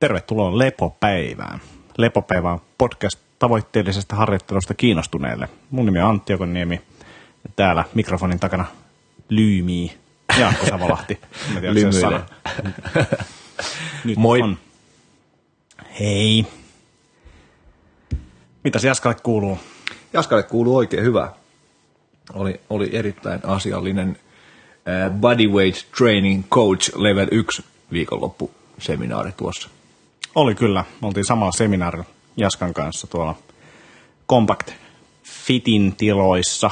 Tervetuloa Lepopäivään. Lepopäivä on podcast tavoitteellisesta harjoittelusta kiinnostuneille. Mun nimi on Antti Jokoniemi ja täällä mikrofonin takana lyymii Jaakko Savolahti. Sana. Nyt Moi. On. Hei. Mitäs Jaskalle kuuluu? Jaskalle kuuluu oikein hyvä. Oli, oli erittäin asiallinen äh, bodyweight training coach level 1 viikonloppuseminaari tuossa. Oli kyllä. Me oltiin samalla seminaarilla Jaskan kanssa tuolla Compact Fitin tiloissa.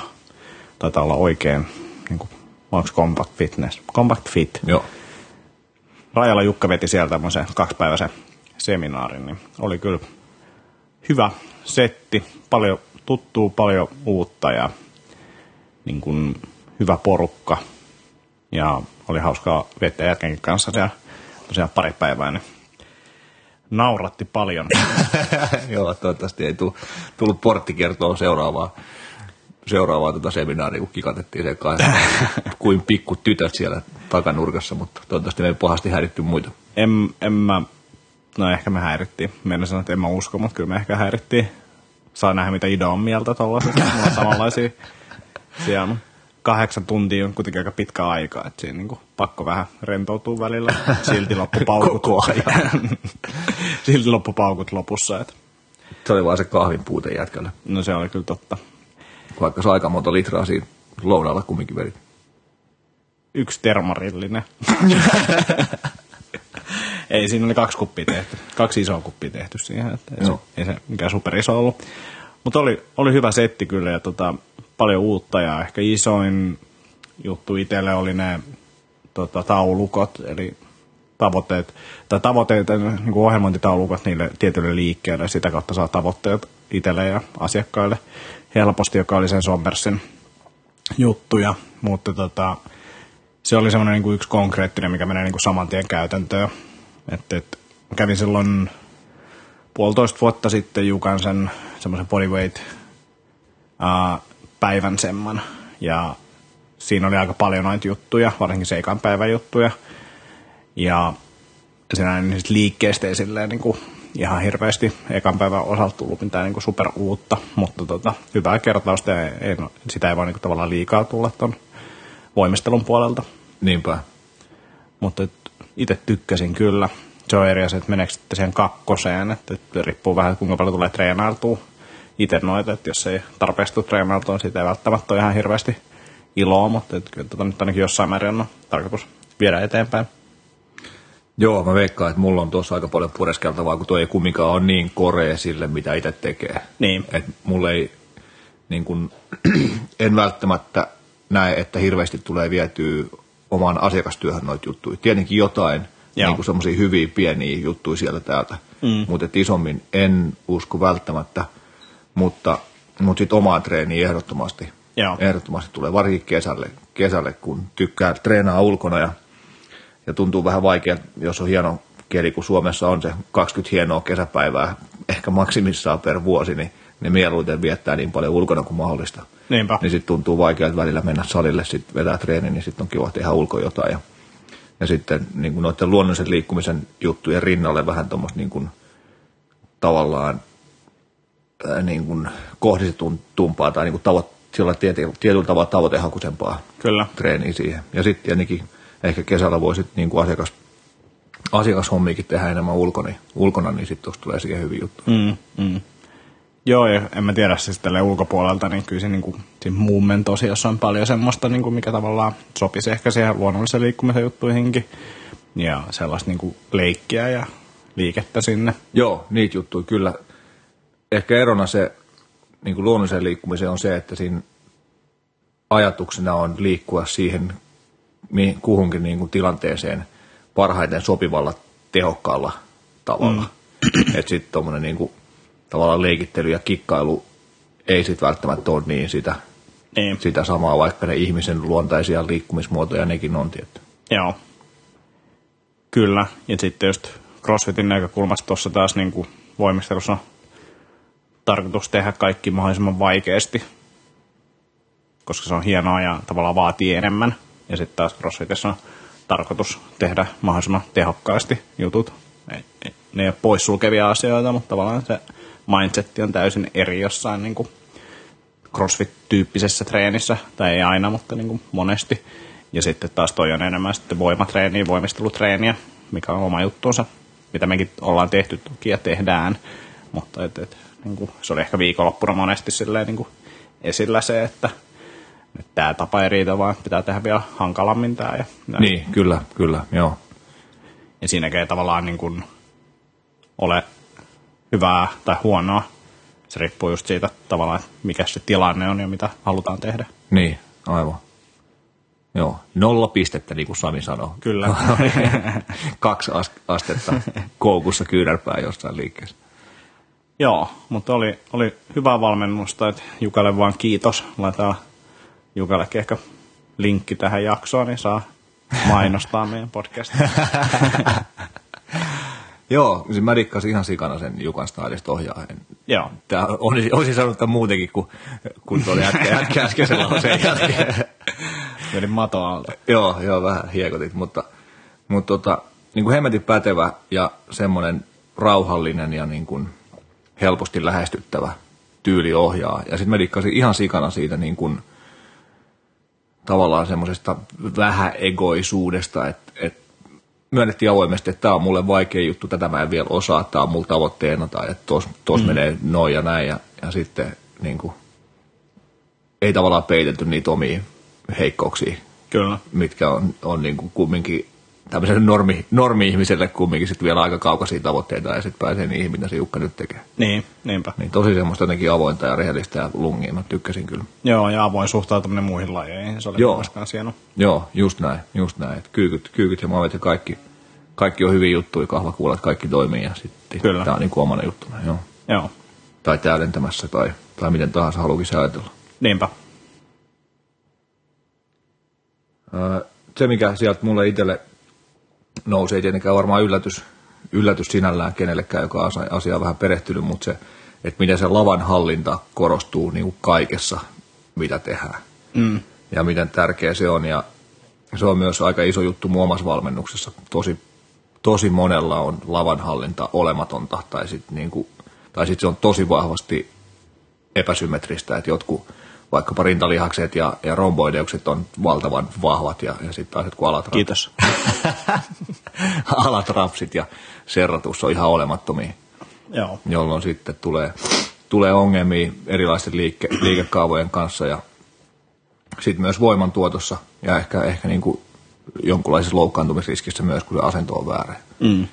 Taitaa olla oikein, niin kuin, onko Compact Fitness? Compact Fit. Joo. Rajalla Jukka veti sieltä tämmöisen kaksipäiväisen seminaarin, niin oli kyllä hyvä setti, paljon tuttuu, paljon uutta ja niin kuin hyvä porukka. Ja oli hauskaa viettää jälkeenkin kanssa siellä tosiaan pari päivää, niin nauratti paljon. Joo, toivottavasti ei tullut, tullut porttikertoa seuraavaa, seuraavaa tuota seminaaria, kun kikatettiin sen kanssa kuin pikku tytöt siellä takanurkassa, mutta toivottavasti me ei pahasti häiritty muita. En, en mä, no ehkä me häirittiin. Meidän sanoa, että en mä usko, mutta kyllä me ehkä häirittiin. Saa nähdä, mitä Ido on mieltä tuollaisesta. Mulla on samanlaisia siellä. Kahdeksan tuntia on kuitenkin aika pitkä aika, että siinä niin pakko vähän rentoutua välillä. Silti loppupaukut. Koko ajan. Silti loppupaukut lopussa. Että. Se oli vaan se kahvin puute jätkällä. No se oli kyllä totta. Vaikka se aika monta litraa siinä lounalla kumminkin vedit. Yksi termarillinen. ei, siinä oli kaksi kuppia tehty. Kaksi isoa kuppia tehty siihen. Että ei, se, Joo. ei se mikään superiso ollut. Mutta oli, oli hyvä setti kyllä ja tota, paljon uutta ja ehkä isoin juttu itselle oli ne tota, taulukot, eli tavoitteet, tai tavoitteet, niin kuin ohjelmointitaulukot niille tietyille liikkeille, ja sitä kautta saa tavoitteet itselle ja asiakkaille helposti, joka oli sen Sommersin juttuja, mutta tota, se oli semmoinen niin kuin yksi konkreettinen, mikä menee niin kuin saman tien käytäntöön. Et, et, kävin silloin puolitoista vuotta sitten Jukan sen semmoisen bodyweight päivän semman. Ja siinä oli aika paljon noita juttuja, varsinkin seikan päivän juttuja. Ja siinä sit liikkeestä ei silleen niin kuin ihan hirveästi ekan päivän osalta tullut mitään niin kuin super uutta, mutta tota, hyvää kertausta ja ei, no, sitä ei voi niin kuin tavallaan liikaa tulla ton voimistelun puolelta. Niinpä. Mutta itse tykkäsin kyllä. Se on eri asia, että meneekö sitten siihen kakkoseen, että, että riippuu vähän kuinka paljon tulee treenailtua itse noita, että jos ei tarpeeksi tule treenailtua, niin siitä ei välttämättä ole ihan hirveästi iloa, mutta että kyllä tota nyt ainakin jossain määrin on tarkoitus viedä eteenpäin. Joo, mä veikkaan, että mulla on tuossa aika paljon pureskeltavaa, kun toi ei kumminkaan ole niin korea sille, mitä itse tekee. Niin. Et mulle ei, niin kun, en välttämättä näe, että hirveästi tulee vietyä omaan asiakastyöhön noita juttuja. Tietenkin jotain, Joo. niin semmoisia hyviä pieniä juttuja sieltä täältä, mm. mutta isommin en usko välttämättä, mutta, mutta sitten omaan treeniin ehdottomasti. Joo. Ehdottomasti tulee varsinkin kesälle, kesälle, kun tykkää treenaa ulkona ja ja tuntuu vähän vaikea, jos on hieno keli, kun Suomessa on se 20 hienoa kesäpäivää, ehkä maksimissaan per vuosi, niin ne mieluiten viettää niin paljon ulkona kuin mahdollista. Niinpä. Niin sitten tuntuu vaikealta välillä mennä salille, sitten vetää treeni, niin sitten on kiva tehdä ulkoa jotain. Ja, ja sitten niin kuin noiden luonnollisen liikkumisen juttujen rinnalle vähän tuommoista niin kuin, tavallaan ää, niin kuin kohdistetumpaa tai niin kuin tavo, sillä lailla tiety- tietyllä tavalla tavoitehakuisempaa Kyllä. treeniä siihen. Ja sitten tietenkin ehkä kesällä voisit niin kuin asiakas, asiakashommiakin tehdä enemmän ulkona, ulkona niin sitten tuosta tulee siihen hyvin juttu. Mm, mm. Joo, ja en mä tiedä siis tälle ulkopuolelta, niin kyllä se niin kuin, siinä movement osiossa on paljon semmoista, niin kuin mikä tavallaan sopisi ehkä siihen luonnollisen liikkumisen juttuihinkin. Ja sellaista niin kuin leikkiä ja liikettä sinne. Joo, niitä juttuja kyllä. Ehkä erona se niin kuin luonnolliseen liikkumiseen on se, että siinä ajatuksena on liikkua siihen kuhunkin niin kuin tilanteeseen parhaiten sopivalla tehokkaalla tavalla. Mm. Että sitten tuommoinen niin kuin, tavallaan leikittely ja kikkailu ei sitten välttämättä ole niin sitä, Niin. sitä samaa, vaikka ne ihmisen luontaisia liikkumismuotoja nekin on tietty. Joo. Kyllä. Ja sitten just CrossFitin näkökulmasta tuossa taas niin kuin voimistelussa tarkoitus tehdä kaikki mahdollisimman vaikeasti, koska se on hienoa ja tavallaan vaatii enemmän. Ja sitten taas CrossFitissa on tarkoitus tehdä mahdollisimman tehokkaasti jutut. ne ei ole poissulkevia asioita, mutta tavallaan se mindsetti on täysin eri jossain niin kuin crossfit-tyyppisessä treenissä, tai ei aina, mutta niin kuin monesti. Ja sitten taas toi on enemmän sitten voimatreeniä, voimistelutreeniä, mikä on oma juttuunsa, mitä mekin ollaan tehty toki ja tehdään. Mutta et, et, niin kuin, se oli ehkä viikonloppuna monesti silleen, niin kuin esillä se, että nyt tämä tapa ei riitä, vaan pitää tehdä vielä hankalammin tämä. Ja, näin. Niin, kyllä, kyllä, joo. ja siinäkin ei tavallaan niin kuin ole hyvää tai huonoa. Se riippuu just siitä tavallaan, mikä se tilanne on ja mitä halutaan tehdä. Niin, aivan. Joo, nolla pistettä, niin kuin Sami sanoo. Kyllä. Kaksi ast- astetta koukussa kyynärpää jossain liikkeessä. Joo, mutta oli, oli hyvää valmennusta, että Jukalle vaan kiitos. Laitetaan Jukallekin ehkä linkki tähän jaksoon, niin saa mainostaa meidän podcastia. Joo, siis mä rikkasin ihan sikana sen Jukan stylist ohjaajan. Joo, Tää olisi, olisin sanonut tämän muutenkin kuin, kuin tuolla jätkä, jätkä äskeisen lauseen jälkeen. vedin mato alta. joo, joo, vähän hiekotit, mutta, mutta tota, niin kuin hemmetin pätevä ja semmoinen rauhallinen ja niin kuin helposti lähestyttävä tyyli ohjaa. Ja sitten mä dikkasin ihan sikana siitä niin kuin, tavallaan semmoisesta vähäegoisuudesta, että, että myönnettiin avoimesti, että tämä on mulle vaikea juttu, tätä mä en vielä osaa, tämä on mulla tavoitteena tai että tos, tos mm. menee noin ja näin ja, ja sitten niin kuin, ei tavallaan peitelty niitä omia heikkouksia, Kyllä. mitkä on, on niin kuin kumminkin tämmöiselle normi, normi-ihmiselle kumminkin sitten vielä aika kaukaisia tavoitteita ja sitten pääsee niihin, mitä se Jukka nyt tekee. Niin, niinpä. Niin tosi semmoista jotenkin avointa ja rehellistä ja lungia, mä tykkäsin kyllä. Joo, ja avoin suhtautuminen muihin lajeihin, se oli Joo. myöskään hieno. Joo, just näin, just näin. Et kyykyt, kyykyt ja mavet ja kaikki, kaikki on hyviä juttuja, kahvakuulat, kaikki toimii ja sitten Kyllä. tämä on niin kuin omana juttuna, joo. Joo, Tai täydentämässä tai, tai miten tahansa haluakin se ajatella. niinpä. Öö, se, mikä sieltä mulle itselle nousi, ei tietenkään varmaan yllätys, yllätys sinällään kenellekään, joka on asia- asiaan vähän perehtynyt, mutta se, että miten se lavan hallinta korostuu niin kuin kaikessa, mitä tehdään. Mm. Ja miten tärkeä se on. Ja se on myös aika iso juttu omassa valmennuksessa. Tosi, tosi monella on lavan hallinta olematonta, tai sitten niin kuin, tai sit se on tosi vahvasti epäsymmetristä, että jotkut vaikkapa rintalihakset ja, ja romboideukset on valtavan vahvat ja, ja sitten taas jotkut alat, Kiitos. alatrapsit ja serratus on ihan olemattomia, Joo, jolloin sitten tulee, tulee ongelmia erilaisten liike, liikekaavojen kanssa ja sitten myös voimantuotossa ja ehkä, ehkä niin kuin jonkunlaisessa loukkaantumisriskissä myös, kun se asento on väärä. mm.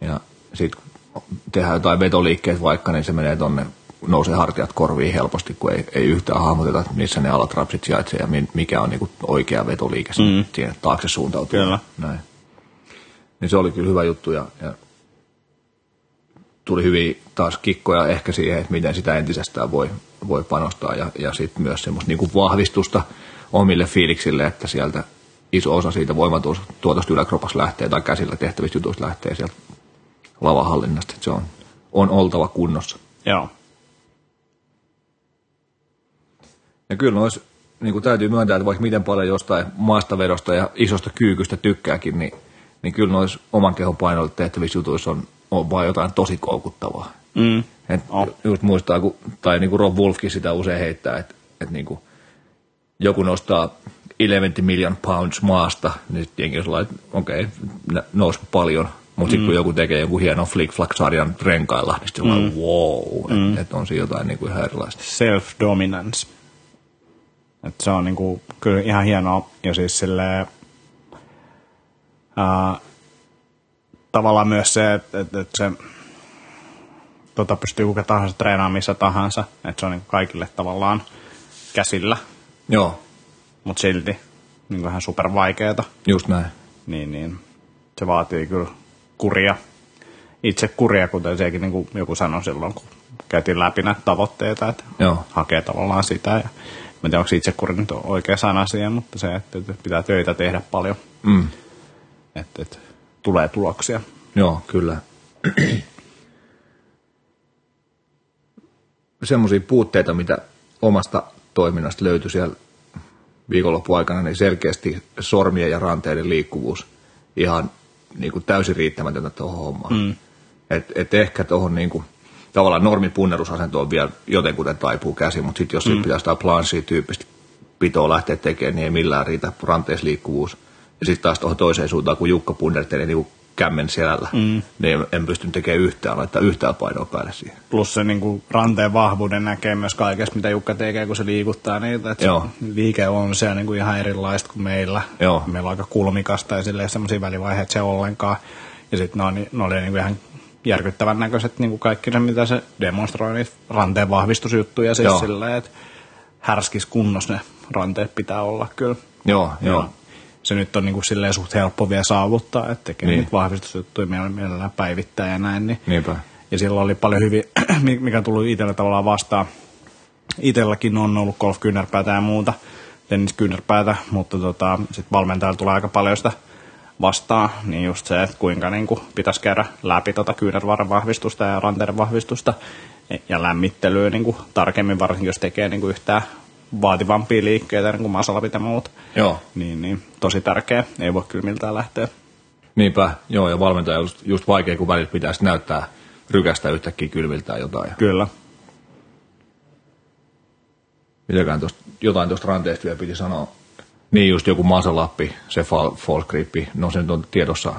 Ja sitten kun tehdään jotain vetoliikkeet vaikka, niin se menee tonne, nousee hartiat korviin helposti, kun ei, ei yhtään hahmoteta, missä ne alatrapsit sijaitsee ja mi- mikä on niinku oikea vetoliike mm. Siihen taakse suuntautuu. Kyllä. Näin. Niin se oli kyllä hyvä juttu ja, ja tuli hyvin taas kikkoja ehkä siihen, että miten sitä entisestään voi, voi panostaa ja, ja sitten myös semmoista niinku vahvistusta omille fiiliksille, että sieltä iso osa siitä voimatuotosta yläkropassa lähtee tai käsillä tehtävistä jutuista lähtee sieltä lavahallinnasta, se on, on oltava kunnossa. joo, Ja kyllä nois, niin kuin täytyy myöntää, että vaikka miten paljon jostain maastavedosta ja isosta kyykystä tykkääkin, niin, niin kyllä noissa oman kehon painoille tehtävissä jutuissa on, on vaan jotain tosi koukuttavaa. mm. Et On. Just muistaa, kun, tai niin kuin Rob Wolfkin sitä usein heittää, että, että niin kuin joku nostaa 11 million pounds maasta, niin sitten jengi on sellainen, että okei, okay, nousi paljon. Mutta sitten kun joku tekee joku hienon flick flack sarjan renkailla, niin sitten mm. wow, Mm. että et on siinä jotain niin kuin ihan erilaista. self-dominance. Et se on niinku, kyllä ihan hienoa. Ja siis silleen, ää, tavallaan myös se, että et, et se tota pystyy kuka tahansa treenaamaan missä tahansa. Että se on niinku kaikille tavallaan käsillä, Joo, mutta silti niinku ihan super vaikeeta. just näin. Niin, niin se vaatii kyllä kuria. Itse kuria, kuten sekin niin kuin joku sanoi silloin, kun käytiin läpi näitä tavoitteita, että Joo. hakee tavallaan sitä. Ja, mä en tiedä, onko itsekuri nyt oikea sana siihen, mutta se, että pitää töitä tehdä paljon, Mm. että, että tulee tuloksia. Joo, kyllä. Semmoisia puutteita, mitä omasta toiminnasta löytyi siellä viikonloppuaikana, niin selkeästi sormien ja ranteiden liikkuvuus ihan niin kuin täysin riittämätöntä tuohon hommaan. Mm. Et, et ehkä tuohon niin kuin, tavallaan normipunnerusasento on vielä jotenkuten taipuu käsi, mutta sitten jos mm. pitäisi jotain plansia tyyppistä pitoa lähteä tekemään, niin ei millään riitä ranteessa liikkuvuus. Ja sitten taas tuohon toiseen suuntaan, kun Jukka punnertelee niin kämmen selällä, mm. niin en pystynyt tekemään yhtään, laittaa yhtään painoa päälle siihen. Plus se niin kuin, ranteen vahvuuden näkee myös kaikesta, mitä Jukka tekee, kun se liikuttaa niitä. Että Joo. liike on siellä niin kuin ihan erilaista kuin meillä. Joo. Meillä on aika kulmikasta ja semmoisia välivaiheita se ollenkaan. Ja sitten ne, ne oli niin kuin ihan järkyttävän näköiset niin kuin kaikki se, mitä se demonstroi, niitä ranteen vahvistusjuttuja siis silleen, että härskis kunnossa ne ranteet pitää olla kyllä. Joo, joo. joo se nyt on niin kuin silleen suht helppo vielä saavuttaa, että tekee niin. vahvistusjuttuja mielellään päivittää ja näin. Niin. Niinpä. Ja silloin oli paljon hyvin, mikä on tullut itsellä tavallaan vastaan. Itelläkin on ollut golf-kyynärpäätä ja muuta, tenniskyynärpäätä, mutta tota, sitten valmentajalla tulee aika paljon sitä vastaan, niin just se, että kuinka niin kuin pitäisi käydä läpi tota kyynärvarren vahvistusta ja ranteiden vahvistusta ja lämmittelyä niin kuin tarkemmin, varsinkin jos tekee niin kuin yhtään vaativampia liikkeitä, niin kuin masalapit ja muut. Joo. Niin, niin, tosi tärkeä, ei voi kyllä miltään lähteä. Niinpä, joo, ja valmentaja on just, just vaikea, kun välillä pitäisi näyttää rykästä yhtäkkiä kylmiltään jotain. Kyllä. Mitäkään tosta, jotain tuosta ranteesta vielä piti sanoa. Niin just joku masalappi, se fall, fall grippi, no se on tiedossa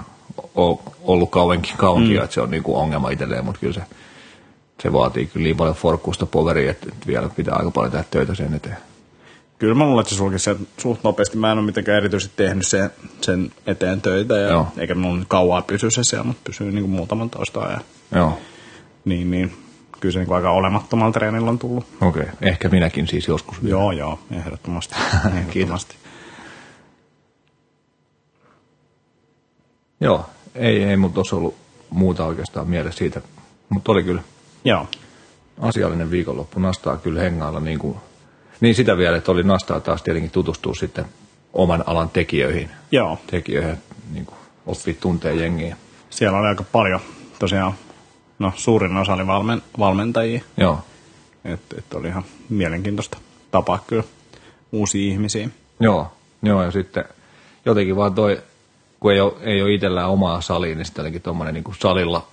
ollut kauankin, kauankin mm. että se on niinku ongelma itselleen, mutta kyllä se se vaatii kyllä niin paljon forkkuusta poveria, että vielä pitää aika paljon tehdä töitä sen eteen. Kyllä mä luulen, että se sulki sen suht nopeasti. Mä en ole mitenkään erityisesti tehnyt sen, sen eteen töitä, ja Joo. eikä mulla kauaa pysy se siellä, mutta pysyy niin kuin muutaman toista ajan. Joo. Niin, niin. Kyllä se niin aika olemattomalta treenillä on tullut. Okei, okay. ehkä minäkin siis joskus. Vielä. Joo, joo, ehdottomasti. ehdottomasti. Joo, ei, ei mutta tuossa ollut muuta oikeastaan mielessä siitä, mutta oli kyllä Joo. Asiallinen viikonloppu nastaa kyllä hengailla niin kuin, niin sitä vielä, että oli nastaa taas tietenkin tutustua sitten oman alan tekijöihin. Joo. Tekijöihin, niin kuin oppii tuntee jengiä. Siellä oli aika paljon, tosiaan, no suurin osa oli valmen, valmentajia. Joo. Että et oli ihan mielenkiintoista tapaa kyllä uusia ihmisiä. Joo, joo ja sitten jotenkin vaan toi, kun ei ole, ei ole itsellään omaa saliin, niin sitten jotenkin tuommoinen niin salilla,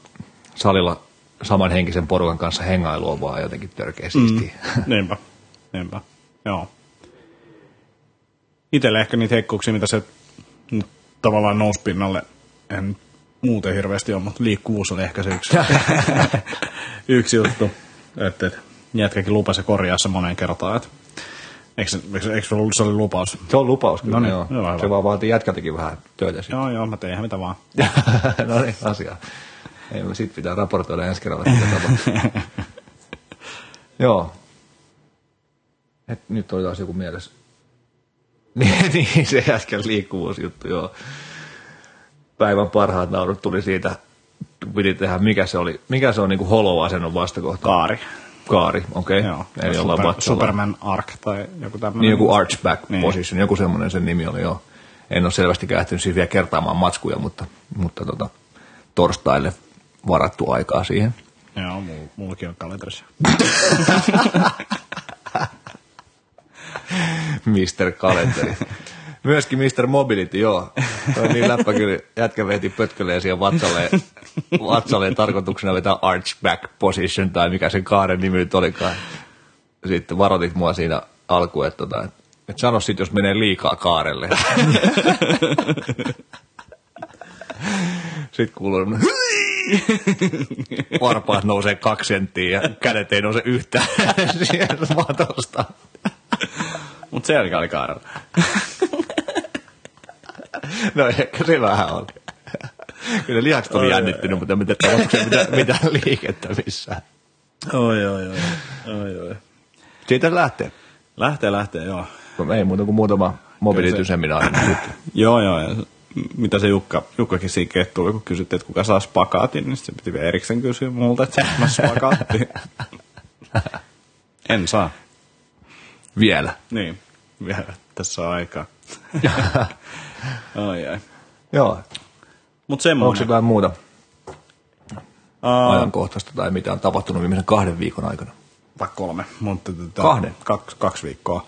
salilla samanhenkisen porukan kanssa hengailua on vaan jotenkin törkeä siistiä. Mm, niinpä, niinpä, joo. Itselle ehkä niitä heikkouksia, mitä se nyt tavallaan nousi pinnalle, en muuten hirveästi ole, mutta liikkuvuus oli ehkä se yksi, yksi juttu. Että, että jätkäkin lupasi korjaa se moneen kertaan, että Eikö, eikö, eikö se oli lupaus? Se on lupaus, kyllä. No niin, joo. Joo, se vaan vaatii jätkältäkin vähän töitä sitten. Joo, joo, mä tein ihan mitä vaan. no niin, asiaa. Ei, sit pitää raportoida ensi kerralla, mitä Joo. Et nyt oli taas joku mielessä. niin, niin, se äsken liikkuvuusjuttu, joo. Päivän parhaat naurut tuli siitä, piti tehdä, mikä se oli, mikä se on niin kuin holo-asennon vastakohta? Kaari. Kaari, okei. Okay. Joo, Eli super, Superman Arc tai joku tämmöinen. Niin joku archback niin. position, joku semmoinen sen nimi oli, joo. En ole selvästi kähtynyt siis vielä kertaamaan matskuja, mutta, mutta tota, torstaille varattu aikaa siihen. Joo, mullakin on kalenterissa. Mr. Kalenteri. Myöskin Mr. Mobility, joo. Toi niin läppä kyllä jätkä veti pötköleen siihen vatsalle, vatsalle tarkoituksena vetää archback position tai mikä sen kaaren nimi nyt olikaan. Sitten varoitit mua siinä alkuun, että, että, tota, että sano sitten, jos menee liikaa kaarelle. Sitten kuuluu varpaat nousee kaksi senttiä ja kädet ei nouse yhtään sieltä matosta. Mut selkä oli kaarella. no ehkä se vähän oli. Kyllä lihakset oli jännittynyt, mutta mitä tapahtuiko mitä, mitä liikettä missään. Oi, oi, oi. oi, oi. Siitä lähtee. Lähtee, lähtee, joo. Ei muuta kuin muutama mobility-seminaari. joo, joo. Ja mitä se Jukka, Jukkakin siinä tuli, kun kysyttiin, että kuka saa spakaatin, niin se piti vielä erikseen kysyä multa, että mä spakaatti. en saa. Vielä? Niin, vielä. Tässä on aikaa. Ai ai. Joo. Mut semmoinen. Onko se jotain muuta uh, ajankohtaista tai mitä on tapahtunut viimeisen kahden viikon aikana? Vai kolme, mutta tota, kahden? Kaksi, kaksi viikkoa.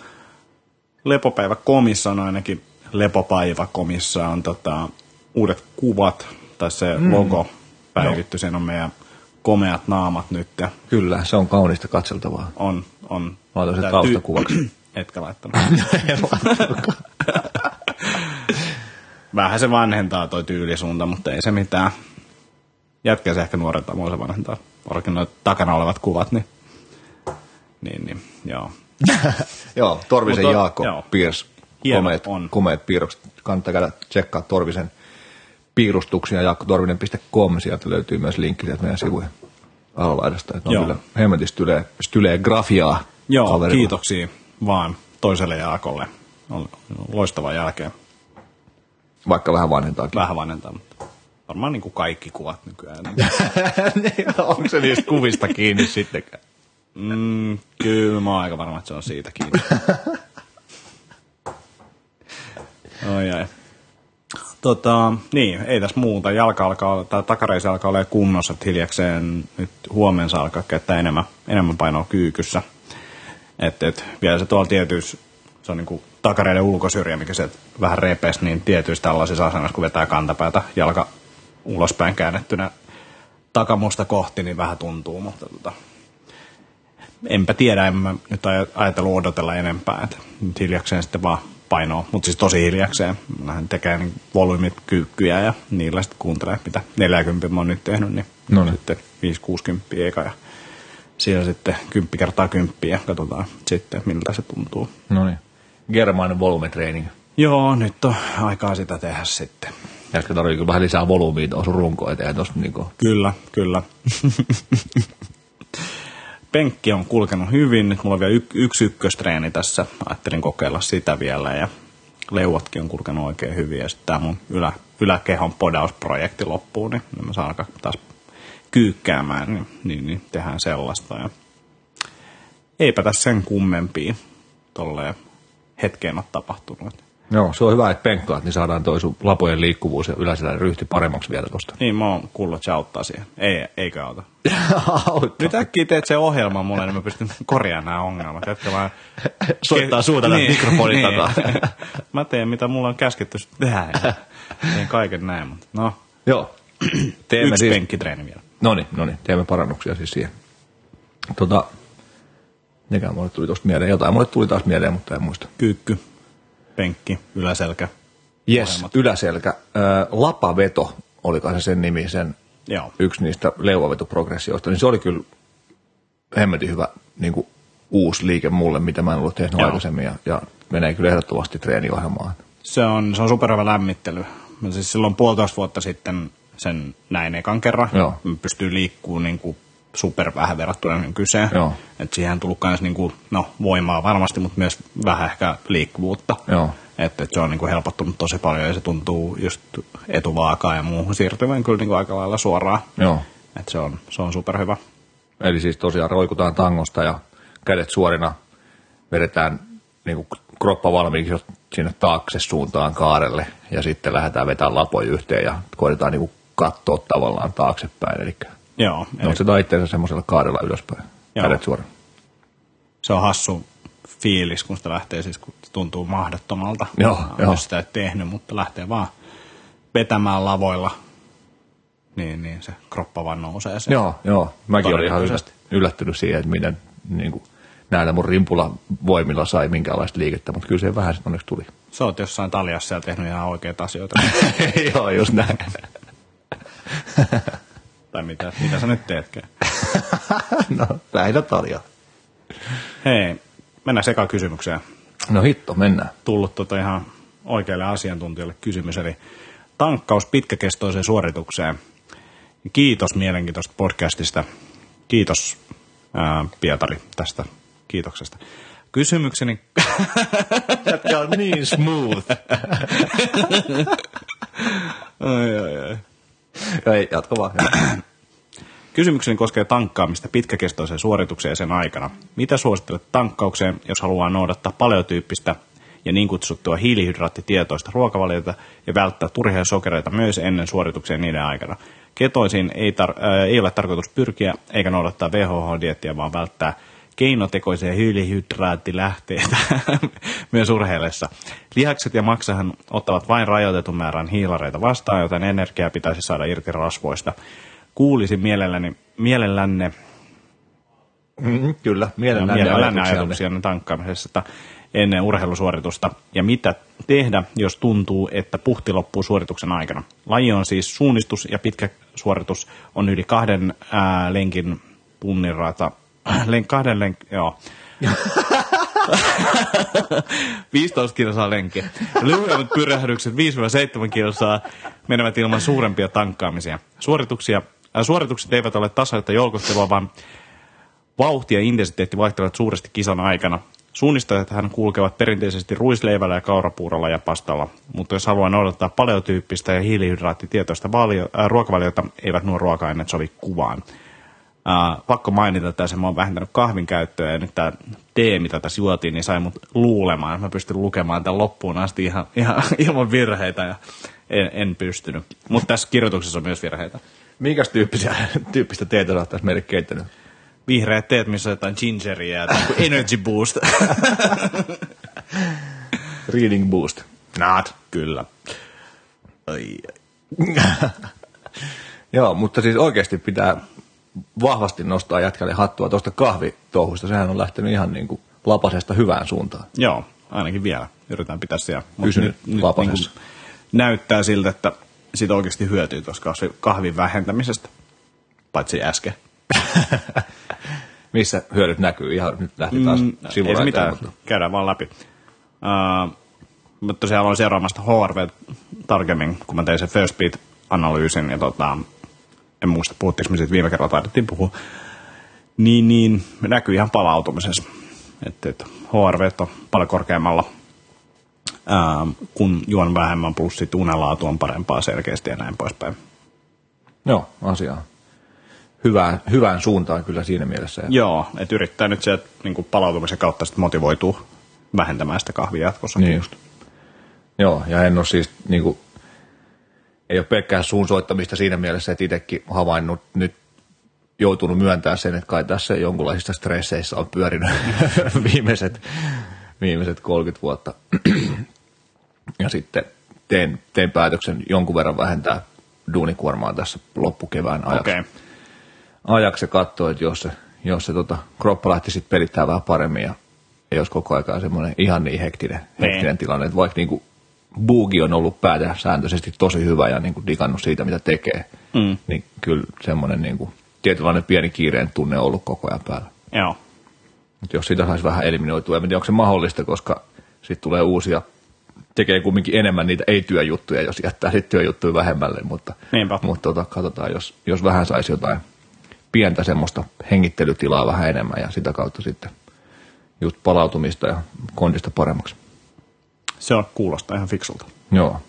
Lepopäivä komissa on ainakin Lepopäivä komissa on tota, uudet kuvat tai se mm. logo päivitty, siinä on meidän komeat naamat nyt. Ja Kyllä, se on kaunista katseltavaa. on, on. Laitan sen taustakuvaksi. Etkä laittanut. Vähän se vanhentaa toi tyylisuunta, mutta ei se mitään. Jätkä se ehkä nuorenta mua se vanhentaa. Varsinkin noit takana olevat kuvat, niin, niin, niin joo. Joo, Torvisen Mutta- Jaakko joo. piirsi Hienot komeet, on. komeet piirrokset. Kannattaa käydä tsekkaa Torvisen piirustuksia jaakkotorvinen.com. Sieltä löytyy myös linkki sieltä meidän sivujen alalaidasta. Että on Joo. kyllä hemmetin stylee, stylee grafiaa Joo, kaverilla. kiitoksia vaan toiselle Jaakolle. On loistava jälkeen. Vaikka vähän vanhentaakin. Vähän vanhentaa, mutta varmaan niin kuin kaikki kuvat nykyään. Niin, Onko se niistä kuvista kiinni sittenkään? Mm, kyllä mä oon aika varma, että se on siitä kiinni. Oi ai. Tota, niin, ei tässä muuta. Jalka alkaa, tai takareisi alkaa olla kunnossa, että hiljakseen nyt huomenna saa alkaa käyttää enemmän, enemmän painoa kyykyssä. Et, et, vielä se tuolla tietyys, se on niinku takareiden ulkosyrjä, mikä se vähän repes, niin tietyissä tällaisissa asennoissa, kun vetää kantapäätä jalka ulospäin käännettynä takamusta kohti, niin vähän tuntuu, mutta tota, enpä tiedä, en mä nyt aj- ajatellut odotella enempää, että nyt hiljakseen sitten vaan painoa, mutta siis tosi hiljakseen. Mähän tekee niin volyymit kyykkyjä ja niillä sitten kuuntelee, mitä 40 mä oon nyt tehnyt, niin No niin. sitten 5-60 eka ja siellä sitten 10 kertaa 10 ja katsotaan sitten, miltä se tuntuu. No niin. Germainen volumetraining. Joo, nyt on aikaa sitä tehdä sitten. Jätkä tarvii kyllä vähän lisää volyymiä tuohon sun runkoon, ettei tuossa niinku... Kyllä, kyllä. Penkki on kulkenut hyvin. Nyt mulla on vielä y- yksi ykköstreeni tässä. Ajattelin kokeilla sitä vielä ja leuatkin on kulkenut oikein hyvin. Ja sitten tämä mun ylä, yläkehon podausprojekti loppuu, niin mä saan alkaa taas kyykkäämään, niin, niin, niin tehdään sellaista. Ja eipä tässä sen kummempia tolleen hetkeen ole tapahtunut. Joo, se on hyvä, että penkkaat, niin saadaan toi sun lapojen liikkuvuus ja yläselän ryhti paremmaksi vielä tosta. Niin, mä oon kuullut, että se auttaa siihen. Ei, eikö auta? Nyt äkkiä teet se ohjelma mulle, niin mä pystyn korjaamaan nämä ongelmat. Jotka mä... Soittaa suuta tämän mikrofonin takaa. mä teen, mitä mulla on käsketty tehdä. Teen kaiken näin, mutta no, Joo. Teemme yksi siis... penkkitreeni vielä. No niin, no niin, teemme parannuksia siis siihen. Tota, mikä mulle tuli tosta mieleen? Jotain mulle tuli taas mieleen, mutta en muista. Kyykky, penkki, yläselkä. Yes, Ohjelmat. yläselkä. Ö, lapaveto, olikaan se sen nimi, sen Joo. yksi niistä leuvavetoprogressioista, niin se oli kyllä hemmetin hyvä niin kuin uusi liike mulle, mitä mä en ollut tehnyt Joo. aikaisemmin, ja, ja menee kyllä ehdottomasti treeniohjelmaan. Se on, se on superhyvä lämmittely. Mä siis silloin puolitoista vuotta sitten sen näin ekan kerran. Joo. Pystyy liikkuu niin kuin super vähän verrattuna nykyiseen. Joo. Et siihen on tullut myös niin kuin, no, voimaa varmasti, mutta myös vähän ehkä liikkuvuutta. Joo. Että et se on niin kuin helpottunut tosi paljon ja se tuntuu just etuvaakaan ja muuhun siirtyvän kyllä niin kuin aika lailla suoraan. Joo. Et se on, se on superhyvä. Eli siis tosiaan roikutaan tangosta ja kädet suorina, vedetään niin kuin kroppa valmiiksi sinne taakse suuntaan kaarelle ja sitten lähdetään vetämään lapoja yhteen ja koitetaan niin kuin katsoa tavallaan taaksepäin. Eli Joo. Eli nostetaan itseensä semmoisella kaarella ylöspäin, Joo. kädet suorina. se on hassu fiilis, kun sitä lähtee siis, kun se tuntuu mahdottomalta. Joo, Mä joo. oon sitä ei tehnyt, mutta lähtee vaan vetämään lavoilla, niin, niin se kroppa vaan nousee. Se. Joo, joo. Mäkin olin ihan yllättynyt, siihen, että miten niin kuin, näillä mun rimpulla voimilla sai minkäänlaista liikettä, mutta kyllä se vähän sitten onneksi tuli. Sä oot jossain taljassa ja tehnyt ihan oikeita asioita. joo, just näin. tai mitä, mitä sä nyt teetkään. no, lähinnä talia. Hei, mennään sekaan kysymykseen. No hitto, mennään. Tullut tota ihan oikealle asiantuntijalle kysymys, eli tankkaus pitkäkestoiseen suoritukseen. Kiitos mielenkiintoista podcastista. Kiitos ää, Pietari tästä kiitoksesta. Kysymykseni Jätkä on niin smooth. ai, ai, ai. Ei, jatka vaan. Kysymykseni koskee tankkaamista pitkäkestoiseen suoritukseen sen aikana. Mitä suosittelet tankkaukseen, jos haluaa noudattaa paleotyyppistä ja niin kutsuttua hiilihydraattitietoista ruokavaliota ja välttää turhia sokereita myös ennen suorituksia niiden aikana? Ketoisiin ei, tar- äh, ei ole tarkoitus pyrkiä eikä noudattaa WHH-diettiä, vaan välttää keinotekoisia hiilihydraattilähteitä myös urheilessa. Lihakset ja maksahan ottavat vain rajoitetun määrän hiilareita vastaan, joten energiaa pitäisi saada irti rasvoista. Kuulisin mielelläni, mielellänne Mm, kyllä, mielellään, mielellänne ajatuksia tankkaamisesta ennen urheilusuoritusta ja mitä tehdä, jos tuntuu, että puhti loppuu suorituksen aikana. Laji on siis suunnistus ja pitkä suoritus on yli kahden ää, lenkin tunnin rata. Len, kahden lenk, joo. 15 kilsaa lenkki. Lyhyemmät pyrähdykset 5-7 kilsaa menevät ilman suurempia tankkaamisia. Suorituksia, äh, suoritukset eivät ole tasaista joukottelua, vaan vauhti ja intensiteetti vaihtelevat suuresti kisan aikana. Suunnistajat hän kulkevat perinteisesti ruisleivällä ja kaurapuurolla ja pastalla, mutta jos haluaa noudattaa paleotyyppistä ja hiilihydraattitietoista valio, äh, ruokavaliota, eivät nuo ruoka-aineet sovi kuvaan. Äh, pakko mainita, että mä oon vähentänyt kahvin käyttöä ja nyt tämä tee, mitä tässä juotiin, niin sai mut luulemaan. Mä pystyn lukemaan tämän loppuun asti ihan, ihan ilman virheitä ja en, en pystynyt. Mutta tässä kirjoituksessa on myös virheitä. Minkäs tyyppisiä, tyyppistä teetä sä tässä meille keittänyt? vihreät teet, missä on jotain gingeria ja energy boost. Reading boost. Not. Kyllä. Ai, Joo, mutta siis oikeasti pitää vahvasti nostaa jätkälle hattua tuosta kahvitouhusta. Sehän on lähtenyt ihan niin kuin lapasesta hyvään suuntaan. Joo, ainakin vielä. Yritetään pitää siellä. Pysynyt nyt, lapasessa. Niin näyttää siltä, että siitä oikeasti hyötyy tuossa kahvin vähentämisestä. Paitsi äsken. Missä hyödyt näkyy? Ihan nyt lähti taas mm, Ei se mitään, mutta... käydään vaan läpi. Uh, mutta tosiaan aloin seuraamasta HRV tarkemmin, kun mä tein sen First Beat-analyysin, ja tota, en muista, puhuttiinko me siitä viime kerralla taidettiin puhua, niin, niin näkyy ihan palautumisessa. Että, että HRV on paljon korkeammalla, ää, kun juon vähemmän, plus sitten unenlaatu on parempaa selkeästi ja näin poispäin. Joo, asiaa hyvään, hyvään suuntaan kyllä siinä mielessä. Joo, että yrittää nyt se niin palautumisen kautta sitten motivoituu vähentämään sitä kahvia jatkossa. Niin just. Joo, ja en ole siis niin kuin, ei ole pelkkää suun soittamista siinä mielessä, että itsekin havainnut nyt joutunut myöntämään sen, että kai tässä jonkunlaisista stresseissä on pyörinyt viimeiset, viimeiset 30 vuotta. ja sitten teen, teen päätöksen jonkun verran vähentää duunikuormaa tässä loppukevään ajaksi. Okay ajaksi katsoa, että jos se, jos se tota, kroppa lähti sitten pelittää vähän paremmin ja ei olisi koko ajan semmoinen ihan niin hektinen, niin. hektinen tilanne, että vaikka niinku Buugi on ollut sääntöisesti tosi hyvä ja niinku digannut siitä, mitä tekee, mm. niin kyllä semmoinen niinku, tietynlainen pieni kiireen tunne on ollut koko ajan päällä. Joo. Mutta jos sitä saisi vähän eliminoitua, en tiedä, onko se mahdollista, koska sitten tulee uusia, tekee kumminkin enemmän niitä ei-työjuttuja, jos jättää sitten työjuttuja vähemmälle, mutta, mutta tota, katsotaan, jos, jos vähän saisi jotain pientä semmoista hengittelytilaa vähän enemmän ja sitä kautta sitten just palautumista ja kondista paremmaksi. Se on kuulostaa ihan fiksulta. Joo.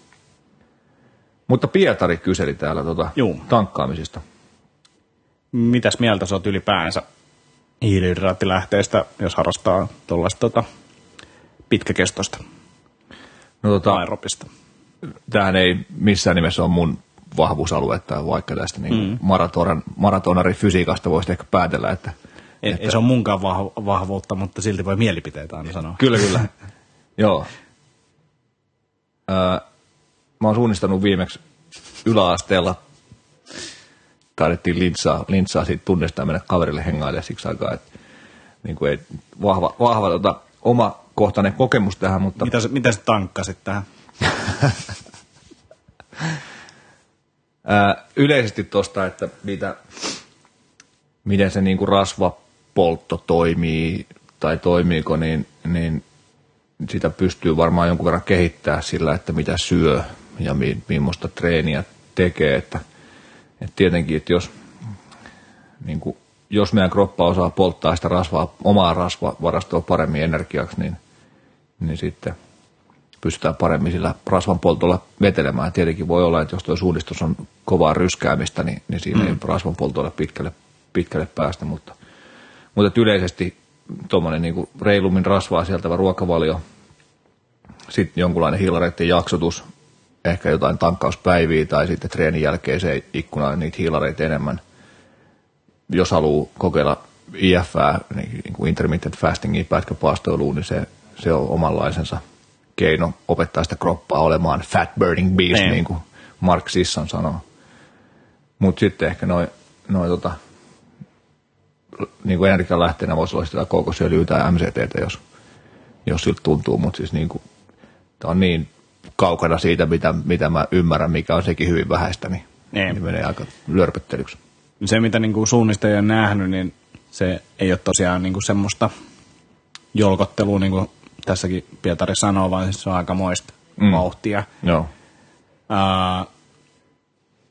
Mutta Pietari kyseli täällä tuota tankkaamisista. Mitäs mieltä sä oot ylipäänsä hiilihydraattilähteistä, jos harrastaa tuollaista tota, pitkäkestoista no, tota, aerobista? Tämähän ei missään nimessä ole mun vahvuusaluetta, vaikka tästä niin mm. maratonan, maratonari fysiikasta voisi ehkä päätellä, että, ei, että... Ei se ole munkaan vahvuutta, mutta silti voi mielipiteitä aina sanoa. Kyllä, kyllä. Joo. Öö, mä oon suunnistanut viimeksi yläasteella. Taidettiin lintsaa, lintsaa siitä tunnistaa mennä kaverille hengaille siksi aikaa, että niin kuin ei, vahva, vahva tota, oma kohtainen kokemus tähän, mutta... Mitä, mitä sä tankkasit tähän? Yleisesti tuosta, että mitä, miten se niinku rasvapoltto toimii tai toimiiko, niin, niin sitä pystyy varmaan jonkun verran kehittää sillä, että mitä syö ja mi, millaista treeniä tekee. Että, että tietenkin, että jos, niin kuin, jos meidän kroppa osaa polttaa sitä rasvaa, omaa rasvavarastoa paremmin energiaksi, niin, niin sitten – pystytään paremmin sillä rasvan poltolla vetelemään. Tietenkin voi olla, että jos tuo suunnistus on kovaa ryskäämistä, niin, niin siinä mm. ei rasvan poltolla pitkälle, pitkälle päästä, mutta, mutta yleisesti tuommoinen niin reilummin rasvaa sieltävä ruokavalio, sitten jonkunlainen hiilareiden jaksotus, ehkä jotain tankkauspäiviä tai sitten treenin jälkeiseen ikkunaan niitä hiilareita enemmän. Jos haluaa kokeilla IF, niin, niin kuin intermittent fastingia, pätkäpaastoiluun, niin se, se on omanlaisensa keino opettaa sitä kroppaa olemaan fat burning beast, niin, niin kuin Mark Sisson sanoo. Mutta sitten ehkä noin noi, tota, niin kuin energian lähteenä voisi olla sitä kokosöljyä tai MCT, jos, jos siltä tuntuu, mutta siis niin kuin, tämä on niin kaukana siitä, mitä, mitä mä ymmärrän, mikä on sekin hyvin vähäistä, niin, niin. niin menee aika lörpöttelyksi. Se, mitä niin kuin suunnistajia on nähnyt, niin se ei ole tosiaan niin kuin semmoista jolkottelua, niin kuin tässäkin Pietari sanoo, vaan siis se on aika moista mm. vauhtia. Joo. Ää,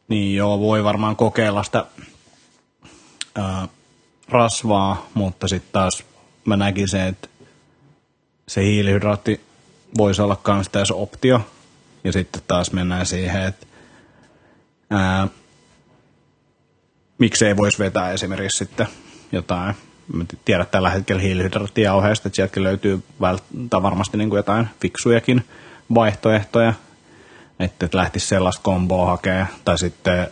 niin joo, voi varmaan kokeilla sitä rasvaa, mutta sitten taas mä näkisin, että se hiilihydraatti voisi olla myös tässä optio. Ja sitten taas mennään siihen, että ää, miksei voisi vetää esimerkiksi sitten jotain, mä tiedän tällä hetkellä hiilihydraattijauheesta, että sieltäkin löytyy vält- varmasti niin kuin jotain fiksujakin vaihtoehtoja, että lähtisi sellaista komboa hakemaan, tai sitten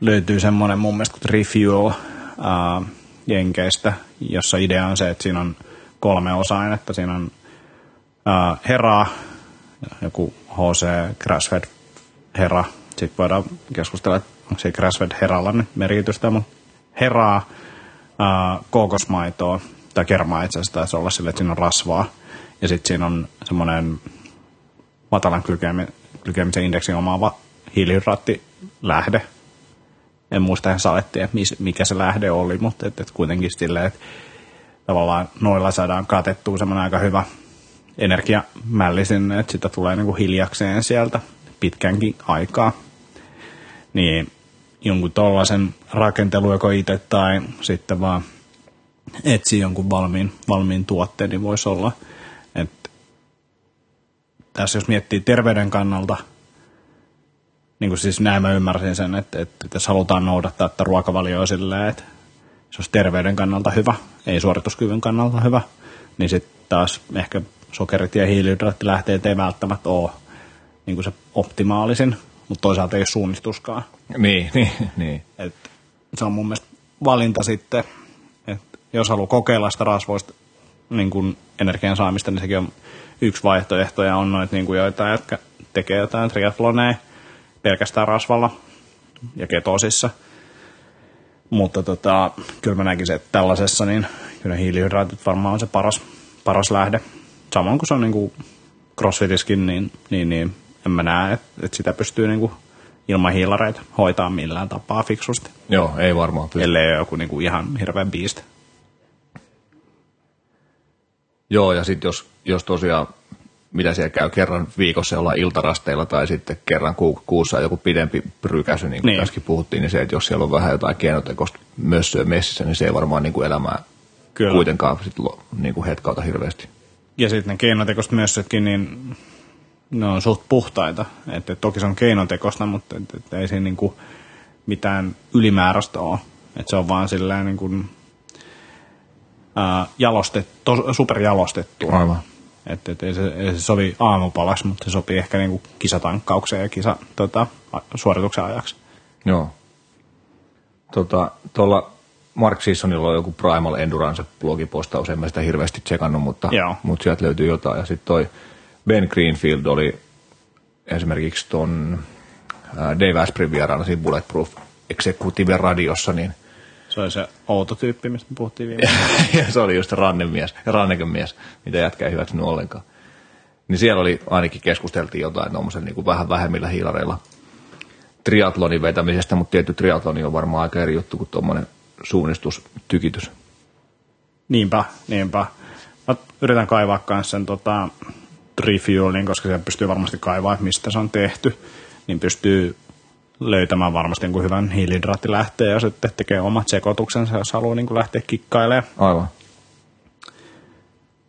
löytyy semmoinen mun mielestä kuin Refuel ää, Jenkeistä, jossa idea on se, että siinä on kolme osa-ainetta. Siinä on ää, heraa, joku HC Grassfed hera. Sitten voidaan keskustella, että onko se Grassfed heralla nyt merkitystä, mutta heraa, ää, kookosmaitoa, tai kermaa itse asiassa taisi olla sille, että siinä on rasvaa. Ja sitten siinä on semmoinen matalan glykemisen indeksin omaava hiilihydraattilähde. En muista ihan salettiin, mikä se lähde oli, mutta et, et kuitenkin silleen, että tavallaan noilla saadaan katettua semmoinen aika hyvä energiamälli sinne, että sitä tulee niin kuin hiljakseen sieltä pitkänkin aikaa. Niin jonkun tollaisen rakentelu joko itse tai sitten vaan etsi jonkun valmiin, valmiin tuotteen, niin voisi olla, että tässä jos miettii terveyden kannalta, niin kuin siis näin mä ymmärsin sen, että, että jos halutaan noudattaa että ruokavalio on silleen, että se olisi terveyden kannalta hyvä, ei suorituskyvyn kannalta hyvä, niin sitten taas ehkä sokerit ja hiilihydraattilähteet ei välttämättä ole niin kuin se optimaalisin, mutta toisaalta ei ole suunnistuskaan. Niin, niin, niin. Et se on mun mielestä valinta sitten, että jos haluaa kokeilla sitä rasvoista niin kuin energian saamista, niin sekin on yksi vaihtoehto, ja on noita niin kuin joita, jotka tekee jotain triathloneja pelkästään rasvalla ja ketosissa. Mutta tota, kyllä mä näkisin, että tällaisessa niin kyllä hiilihydraatit varmaan on se paras, paras lähde. Samoin kuin se on niin kuin crossfitiskin, niin, niin, niin en mä näe, että, että sitä pystyy niin kuin ilman hiilareita hoitaa millään tapaa fiksusti. Joo, ei varmaan pysty. Ellei ole joku niin kuin ihan hirveän biiste. Joo, ja sitten jos, jos tosiaan, mitä siellä käy kerran viikossa olla iltarasteilla tai sitten kerran ku, kuussa joku pidempi prykäsy, niin kuin niin. tässäkin puhuttiin, niin se, että jos siellä on vähän jotain keinotekosta mössöä messissä, niin se ei varmaan niin kuin elämää Kyllä. kuitenkaan sit, niin kuin hetkauta hirveästi. Ja sitten ne keinotekoiset mössötkin, niin ne on suht puhtaita. Että toki se on keinotekosta, mutta et, et ei siinä niinku mitään ylimääräistä ole. Että se on vaan silleen niin kuin, ää, jalostettu, superjalostettu. Aivan. Että et ei, se, ei se sovi aamupalaksi, mutta se sopii ehkä niin kuin kisatankkaukseen ja kisa, tota, suorituksen ajaksi. Joo. Tota, tuolla Mark Sissonilla on joku Primal Endurance-blogipostaus, en mä sitä hirveästi tsekannut, mutta, mutta sieltä löytyy jotain. Ja sitten toi Ben Greenfield oli esimerkiksi ton Dave Asprin vieraana siinä Bulletproof Executive radiossa, niin se oli se outo tyyppi, mistä me puhuttiin viime ja se oli just rannemies, rannekemies, mitä jätkä ei hyväksynyt ollenkaan. Niin siellä oli ainakin keskusteltiin jotain niin kuin vähän vähemmillä hiilareilla triatlonin vetämisestä, mutta tietty triatloni on varmaan aika eri juttu kuin tuommoinen suunnistustykitys. Niinpä, niinpä. Mä yritän kaivaa myös sen tota, refuelin, koska se pystyy varmasti kaivaa, että mistä se on tehty, niin pystyy löytämään varmasti niin kuin hyvän hiilihydraattilähteen ja sitten tekee omat sekoituksensa, jos haluaa niin kuin lähteä kikkailemaan. Aivan.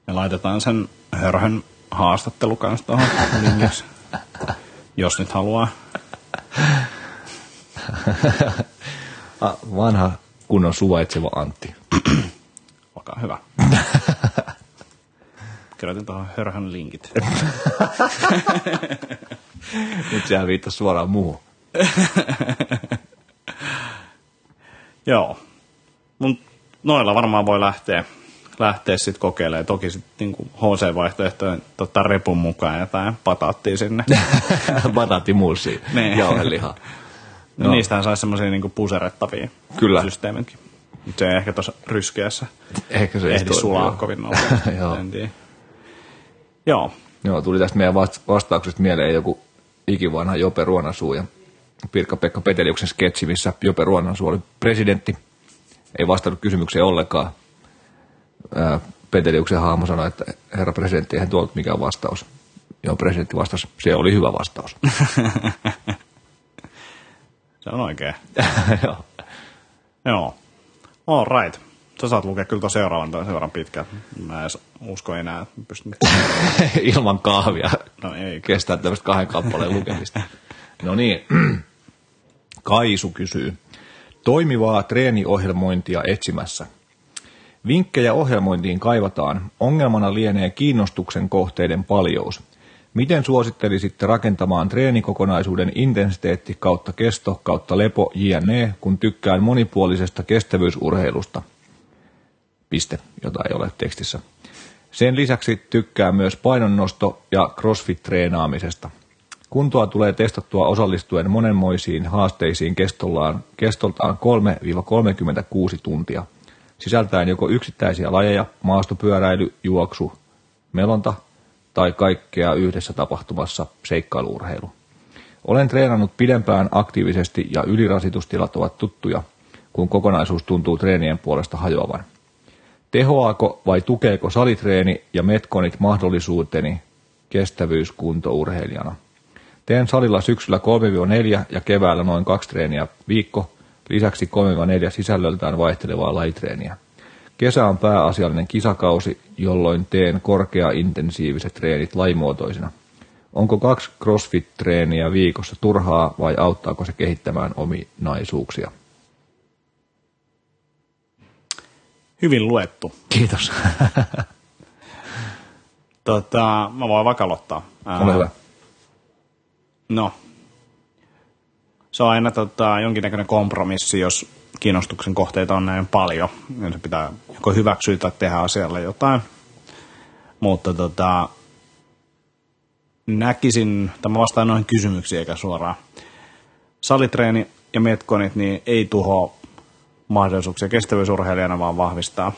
Ja laitetaan sen hörhön haastattelu kanssa tuohon linjaksi, jos nyt haluaa. Vanha kunnon suvaitseva Antti. Olkaa hyvä. Kirjoitin tuohon hörhön linkit. Nyt sehän viittasi suoraan muuhun. Joo. Mut noilla varmaan voi lähteä, lähteä sitten kokeilemaan. Toki sitten niin HC-vaihtoehtojen tota, repun mukaan jotain pataattia sinne. Banaattimuusia, Niin. jauhelihaa. No. Niistähän saisi semmoisia niin puserettavia Kyllä. systeemitkin. Mutta se ei ehkä tuossa ryskeässä Ehkä se ehdi sulaa joo. kovin nopeasti. Joo. Joo. Joo, tuli tästä meidän vast- vastauksesta mieleen joku ikivanha Jope Ruonansuu ja Pirkka-Pekka Peteliuksen sketsi, missä Jope Ruonansuu oli presidentti. Ei vastannut kysymykseen ollenkaan. Ää, Peteliuksen hahmo sanoi, että herra presidentti, eihän tuolta mikään vastaus. Joo, presidentti vastasi, se oli hyvä vastaus. Se on oikein. Joo. Joo. All right. Sä saat lukea kyllä tuon seuraavan tai seuraavan pitkään. Mä en edes usko enää, pystyn... Ilman kahvia No ei. kestää tämmöistä kahden kappaleen lukemista. No niin, Kaisu kysyy. Toimivaa treeniohjelmointia etsimässä. Vinkkejä ohjelmointiin kaivataan. Ongelmana lienee kiinnostuksen kohteiden paljous. Miten suosittelisitte rakentamaan treenikokonaisuuden intensiteetti kautta kesto kautta lepo jne, kun tykkään monipuolisesta kestävyysurheilusta? Piste, jota ei ole tekstissä. Sen lisäksi tykkää myös painonnosto- ja crossfit-treenaamisesta. Kuntoa tulee testattua osallistuen monenmoisiin haasteisiin kestollaan, kestoltaan 3-36 tuntia, sisältäen joko yksittäisiä lajeja, maastopyöräily, juoksu, melonta tai kaikkea yhdessä tapahtumassa seikkailuurheilu. Olen treenannut pidempään aktiivisesti ja ylirasitustilat ovat tuttuja, kun kokonaisuus tuntuu treenien puolesta hajoavan. Tehoaako vai tukeeko salitreeni ja metkonit mahdollisuuteni kestävyyskuntourheilijana? Teen salilla syksyllä 3-4 ja keväällä noin kaksi treeniä viikko, lisäksi 3-4 sisällöltään vaihtelevaa lajitreeniä. Kesä on pääasiallinen kisakausi, jolloin teen korkea-intensiiviset treenit lajimuotoisina. Onko kaksi CrossFit-treeniä viikossa turhaa vai auttaako se kehittämään ominaisuuksia? Hyvin luettu. Kiitos. Tota, mä voin vaikka aloittaa. Ole hyvä. No. Se on aina tota, jonkinnäköinen kompromissi, jos kiinnostuksen kohteita on näin paljon. Se pitää joko hyväksyä tai tehdä asialle jotain. Mutta tota, näkisin, tämä vastaan noihin kysymyksiin eikä suoraan. Salitreeni ja metkonit niin ei tuho mahdollisuuksia kestävyysurheilijana, vaan vahvistaa,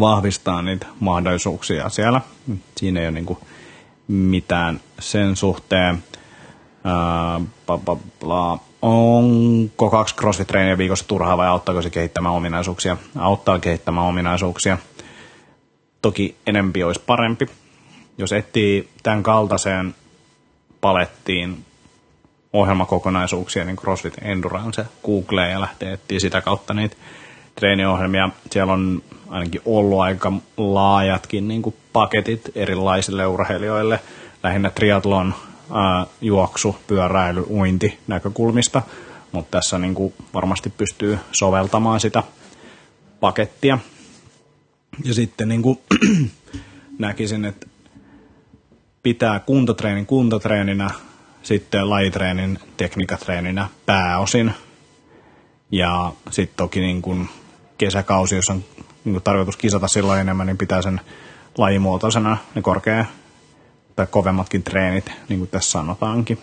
vahvistaa niitä mahdollisuuksia siellä. Siinä ei ole niin mitään sen suhteen. Ää. Onko kaksi crossfit-treeniä viikossa turhaa vai auttaako se kehittämään ominaisuuksia? Auttaa kehittämään ominaisuuksia. Toki enempi olisi parempi. Jos etsii tämän kaltaiseen palettiin ohjelmakokonaisuuksia, niin CrossFit Endurance Google ja lähtee etsiä sitä kautta niitä treeniohjelmia. Siellä on ainakin ollut aika laajatkin niin kuin paketit erilaisille urheilijoille, lähinnä triatlon, juoksu, pyöräily, uinti näkökulmista, mutta tässä niin kuin varmasti pystyy soveltamaan sitä pakettia. Ja sitten niin kuin näkisin, että pitää kuntotreenin kuntotreeninä, sitten lajitreenin tekniikatreeninä pääosin. Ja sitten toki niin kun kesäkausi, jos on niin kun tarkoitus kisata silloin enemmän, niin pitää sen lajimuotoisena ne korkea tai kovemmatkin treenit, niin kuin tässä sanotaankin.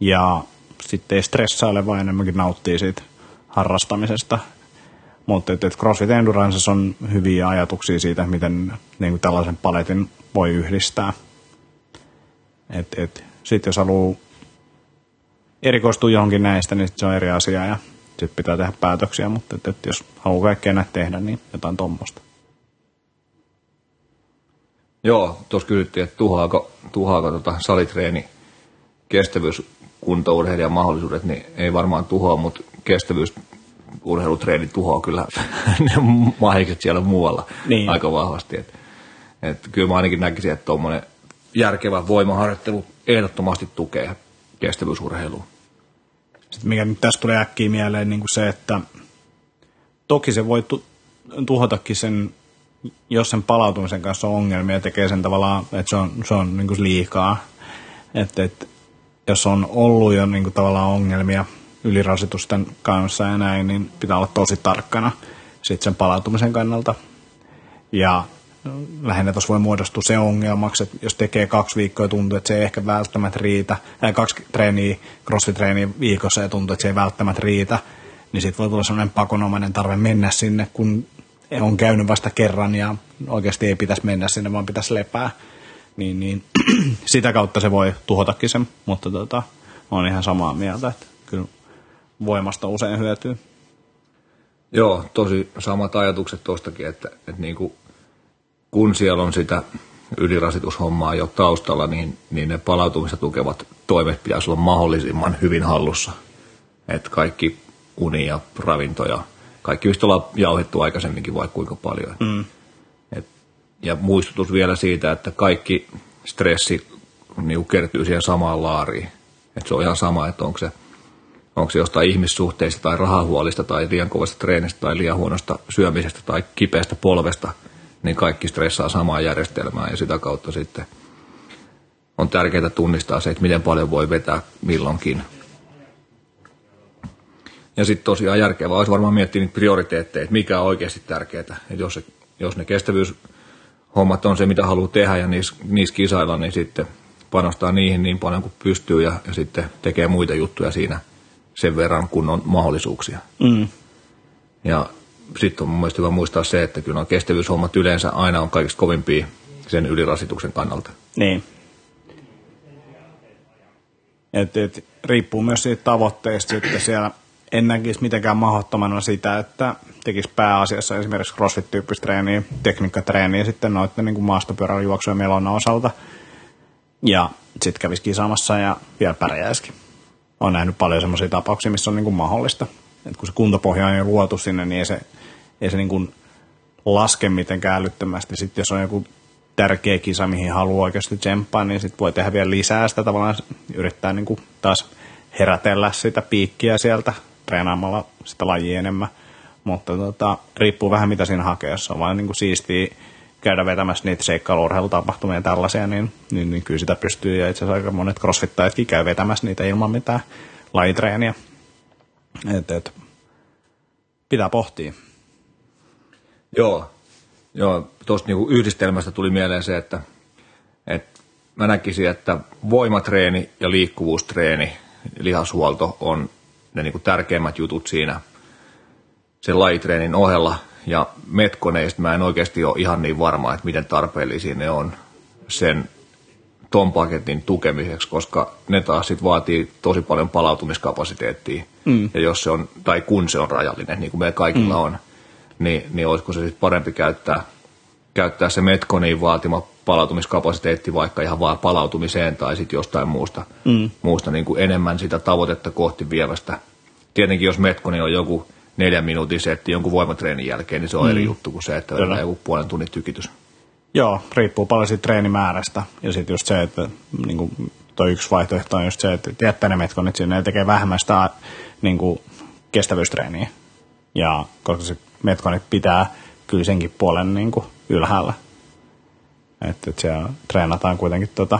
Ja sitten ei stressaile, vaan enemmänkin nauttii siitä harrastamisesta. Mutta et, et CrossFit Endurance on hyviä ajatuksia siitä, miten niin kuin tällaisen paletin voi yhdistää. Et, et, sitten jos haluaa erikoistua johonkin näistä, niin se on eri asia ja sitten pitää tehdä päätöksiä, mutta et, et, jos haluaa kaikkea näitä tehdä, niin jotain tuommoista. Joo, tuossa kysyttiin, että tuhoaako, tuhoaako tota salitreeni kestävyyskuntourheilijan mahdollisuudet, niin ei varmaan tuhoa, mutta kestävyysurheilutreeni tuhoaa kyllä ne mahikset siellä muualla Niin. aika vahvasti. Et, et kyllä mä ainakin näkisin, että tuommoinen järkevä voimaharjoittelu ehdottomasti tukee kestävyysurheilua. Sitten mikä nyt tässä tulee äkkiä mieleen, niin kuin se, että toki se voi tu- tuhotakin sen, jos sen palautumisen kanssa on ongelmia tekee sen tavallaan, että se on, se on niin kuin liikaa. Että, että jos on ollut jo niin kuin tavallaan ongelmia ylirasitusten kanssa ja näin, niin pitää olla tosi tarkkana sit sen palautumisen kannalta. Ja lähinnä tuossa voi muodostua se ongelmaksi, että jos tekee kaksi viikkoa ja tuntuu, että se ei ehkä välttämättä riitä, tai kaksi treeniä, crossfit-treeniä viikossa ja tuntuu, että se ei välttämättä riitä, niin sitten voi tulla sellainen pakonomainen tarve mennä sinne, kun on käynyt vasta kerran ja oikeasti ei pitäisi mennä sinne, vaan pitäisi lepää. Niin, niin sitä kautta se voi tuhotakin sen, mutta tota, on ihan samaa mieltä, että kyllä voimasta usein hyötyy. Joo, tosi samat ajatukset tuostakin, että, että niin kuin, kun siellä on sitä ylirasitushommaa jo taustalla, niin, niin ne palautumista tukevat toimet pitäisi olla mahdollisimman hyvin hallussa. Että kaikki uni ja ravinto ja kaikki yhtä olla jauhettu aikaisemminkin vaikka kuinka paljon. Mm. Et, ja muistutus vielä siitä, että kaikki stressi niin kertyy siihen samaan laariin. Et se on ihan sama, että onko se, onko se jostain ihmissuhteista tai rahahuolista tai liian kovasta treenistä tai liian huonosta syömisestä tai kipeästä polvesta, niin kaikki stressaa samaa järjestelmää ja sitä kautta sitten on tärkeää tunnistaa se, että miten paljon voi vetää milloinkin. Ja sitten tosiaan järkevää olisi varmaan miettiä niitä prioriteetteja, että mikä on oikeasti tärkeää. Että jos, se, jos ne kestävyyshommat on se, mitä haluaa tehdä ja niissä, niissä kisailla, niin sitten panostaa niihin niin paljon kuin pystyy ja, ja sitten tekee muita juttuja siinä sen verran, kun on mahdollisuuksia. Mm. Ja sitten on mun mielestä hyvä muistaa se, että kyllä on kestävyyshommat yleensä aina on kaikista kovimpia sen ylirasituksen kannalta. Niin. Et, et, riippuu myös siitä tavoitteesta sitten siellä en näkisi mitenkään mahdottomana sitä, että tekisi pääasiassa esimerkiksi crossfit-tyyppistä treeniä, tekniikkatreeniä sitten noiden niin maastopyörällä juoksuja melona osalta. Ja sitten kävisi kisaamassa ja vielä pärjäisikin. Olen nähnyt paljon sellaisia tapauksia, missä on niin kuin mahdollista. Et kun se kuntopohja on jo luotu sinne, niin ei se, ei se niin kuin laske mitenkään älyttömästi. Sitten jos on joku tärkeä kisa, mihin haluaa oikeasti tsemppaa, niin sitten voi tehdä vielä lisää sitä tavallaan, yrittää niin kuin taas herätellä sitä piikkiä sieltä treenaamalla sitä lajia enemmän. Mutta tota, riippuu vähän mitä siinä hakee, jos on vain niin kuin siistiä käydä vetämässä niitä seikkailuurheilutapahtumia ja tällaisia, niin, niin, niin kyllä sitä pystyy. Ja itse asiassa aika monet crossfittajatkin käy vetämässä niitä ilman mitään lajitreeniä. Et, et, pitää pohtia. Joo, joo tuosta niinku yhdistelmästä tuli mieleen se, että, että mä näkisin, että voimatreeni ja liikkuvuustreeni, lihashuolto on ne niin kuin tärkeimmät jutut siinä sen lajitreenin ohella. Ja metkoneista mä en oikeasti ole ihan niin varma, että miten tarpeellisia ne on sen ton paketin tukemiseksi, koska ne taas sit vaatii tosi paljon palautumiskapasiteettia. Mm. Ja jos se on, tai kun se on rajallinen, niin kuin meillä kaikilla mm. on, niin, niin olisiko se sitten parempi käyttää, käyttää se Metconiin vaatima palautumiskapasiteetti vaikka ihan vaan palautumiseen tai sitten jostain muusta, mm. muusta niin kuin enemmän sitä tavoitetta kohti vievästä. Tietenkin jos Metkoni on joku neljän minuutin setti jonkun voimatreenin jälkeen, niin se on mm. eri juttu kuin se, että on joku puolen tunnin tykitys. Joo, riippuu paljon siitä treenimäärästä. Ja sitten just se, että niin kuin, toi yksi vaihtoehto on just se, että jättää ne metkonit sinne ja tekee vähemmän sitä niin kuin, kestävyystreeniä. Ja koska se metkonit pitää kyllä senkin puolen niin kuin, ylhäällä. Että, että siellä treenataan kuitenkin tota,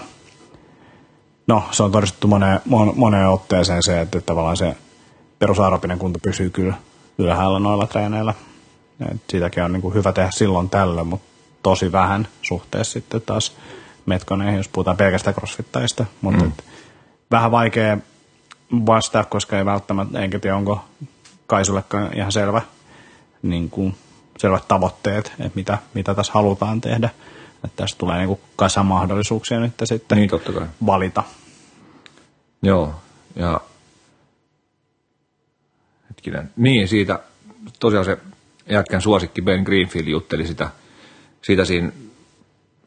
no se on todistettu moneen, moneen otteeseen se, että, tavallaan se perusaerobinen kunto pysyy kyllä ylhäällä noilla treeneillä. Et sitäkin on niin kuin hyvä tehdä silloin tällöin, mutta tosi vähän suhteessa sitten taas metkoneihin, jos puhutaan pelkästään crossfittajista. Mutta mm. vähän vaikea vastaa, koska ei välttämättä, enkä tiedä onko Kaisullekaan ihan selvä, niin kuin, selvät tavoitteet, että mitä, mitä tässä halutaan tehdä. Että tästä tulee niin kasa mahdollisuuksia nyt sitten niin, totta kai. valita. Joo, ja hetkinen. Niin, siitä tosiaan se jätkän suosikki Ben Greenfield jutteli sitä, siitä siinä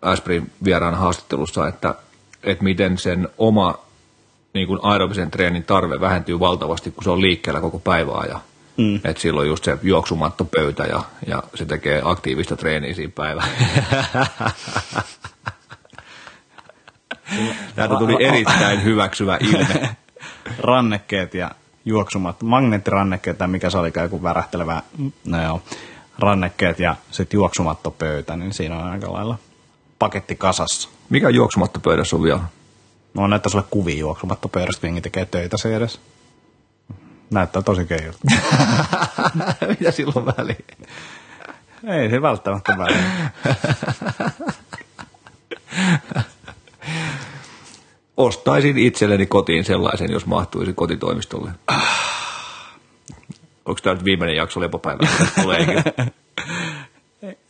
Aspirin vieraan haastattelussa, että, että miten sen oma niin kuin aerobisen treenin tarve vähentyy valtavasti, kun se on liikkeellä koko päivää ja Mm. Että silloin just se juoksumattopöytä ja, ja se tekee aktiivista treeniä siinä päivänä. Täältä tuli erittäin hyväksyvä ilme. Rannekkeet ja juoksumat, magneettirannekkeet tai mikä se oli joku värähtelevä, no joo, rannekkeet ja sitten juoksumattopöytä, niin siinä on aika lailla paketti kasassa. Mikä juoksumattopöydässä on vielä? No on näyttää sulle kuvia juoksumattopöydästä, kun tekee töitä se edes. Näyttää tosi keijulta. Mitä silloin väliin? Ei se välttämättä väliä. Ostaisin itselleni kotiin sellaisen, jos mahtuisi kotitoimistolle. Onko tämä nyt viimeinen jakso lepopäivä?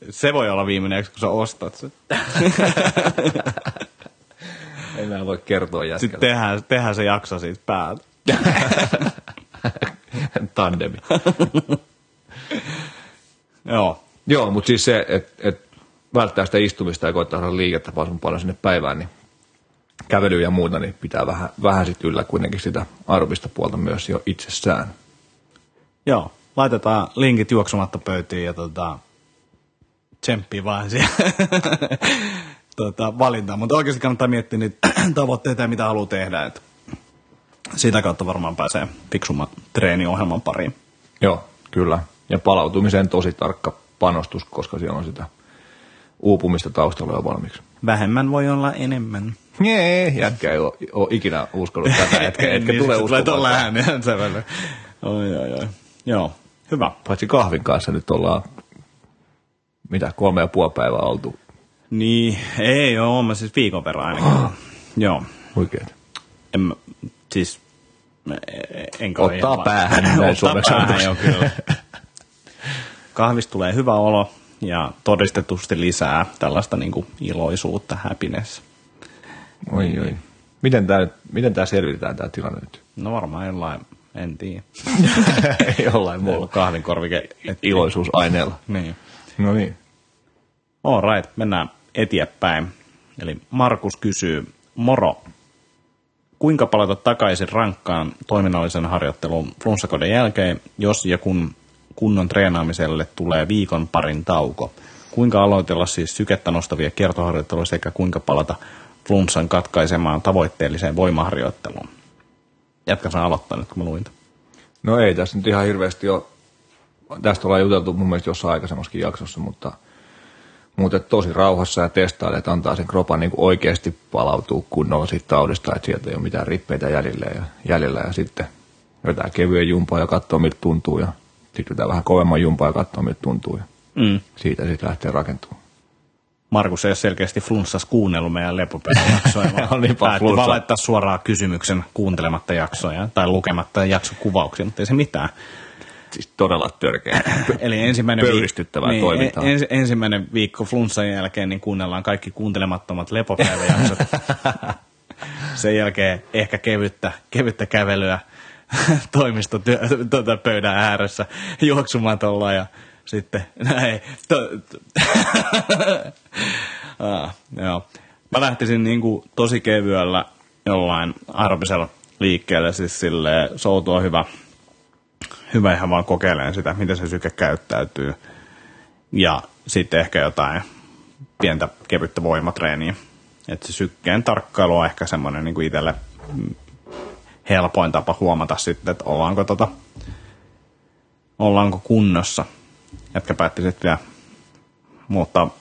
Se voi olla viimeinen, kun sä ostat sen. Enää voi kertoa Sitten jätkälle. tehdään, tehdään se jakso siitä päältä. Tandemi. Joo. Joo, mutta siis se, että et välttää sitä istumista ja koittaa saada liikettä mahdollisimman paljon sinne päivään, niin kävelyä ja muuta, niin pitää vähän, vähän sit yllä kuitenkin sitä aerobista puolta myös jo itsessään. Joo. Laitetaan linkit juoksumatta pöytiin ja tota, tsemppii vaan siihen tota, valintaan. Mutta oikeasti kannattaa miettiä niitä tavoitteita ja mitä haluaa tehdä. Et sitä kautta varmaan pääsee fiksumman treeniohjelman pariin. Joo, kyllä. Ja palautumiseen tosi tarkka panostus, koska siellä on sitä uupumista taustalla jo valmiiksi. Vähemmän voi olla enemmän. Jee, jätkä ei ole, ole ikinä uskonut tätä, etkä, etkä niin, tule sit tulee uskomaan. ääneen sävellä. Oi, oi, oi. Joo, hyvä. Paitsi kahvin kanssa nyt ollaan, mitä, kolme ja puoli päivää oltu. Niin, ei oo, mä siis viikon verran ainakin. Joo, Oikeet. en siis, mä- enkä ole Ottaa päähän, Ottaa päähän, joo, kyllä. Kahvista tulee hyvä olo ja todistetusti lisää tällaista niin kuin iloisuutta, happiness. Oi, oi. Miten tämä, miten tämä selvitetään tämä tilanne nyt? No varmaan jollain, en tiedä. Jollain Mulla kahvin korvike. Et, iloisuusaineella. niin. No niin. All right, mennään eteenpäin. Eli Markus kysyy, moro, kuinka palata takaisin rankkaan toiminnallisen harjoittelun flunssakoden jälkeen, jos ja kun kunnon treenaamiselle tulee viikon parin tauko? Kuinka aloitella siis sykettä nostavia kiertoharjoitteluja sekä kuinka palata flunssan katkaisemaan tavoitteelliseen voimaharjoitteluun? Jätkä saa aloittaa nyt, kun mä luin. No ei tässä nyt ihan hirveästi ole, tästä ollaan juteltu mun mielestä jossain aikaisemmassakin jaksossa, mutta, mutta tosi rauhassa ja testailla, että antaa sen kropan niin oikeasti palautua kunnolla siitä taudista, että sieltä ei ole mitään rippeitä jäljellä ja, jäljellä ja sitten vetää kevyen jumpaa ja katsoo miltä tuntuu ja sitten vetää vähän kovemman jumpaa ja katsoo miltä tuntuu ja Mm. siitä sitten lähtee rakentumaan. Markus ei ole selkeästi flunssas kuunnellut meidän lepopäiväjaksoja, vaan On niin päätti vaan laittaa suoraan kysymyksen kuuntelematta jaksoja tai lukematta jaksokuvauksia, mutta ei se mitään. Siis todella törkeä. Eli ensimmäinen, Pöyristyttävää niin, toimintaa. en, ensimmäinen viikko flunssan jälkeen niin kuunnellaan kaikki kuuntelemattomat lepopäiväjaksot. Sen jälkeen ehkä kevyttä, kevyttä kävelyä toimistotyö, tuota, pöydän ääressä juoksumatolla ja sitten näin. To, to, ah, joo. Mä lähtisin niin kuin tosi kevyellä jollain aerobisella liikkeelle, siis silleen soutua hyvä, hyvä ihan vaan kokeilemaan sitä, miten se syke käyttäytyy. Ja sitten ehkä jotain pientä kevyttä voimatreeniä. Että se sykkeen tarkkailu on ehkä semmoinen niin kuin itselle mm, helpoin tapa huomata sitten, että ollaanko, tota, ollaanko kunnossa. Jätkä päätti sitten vielä muuttaa,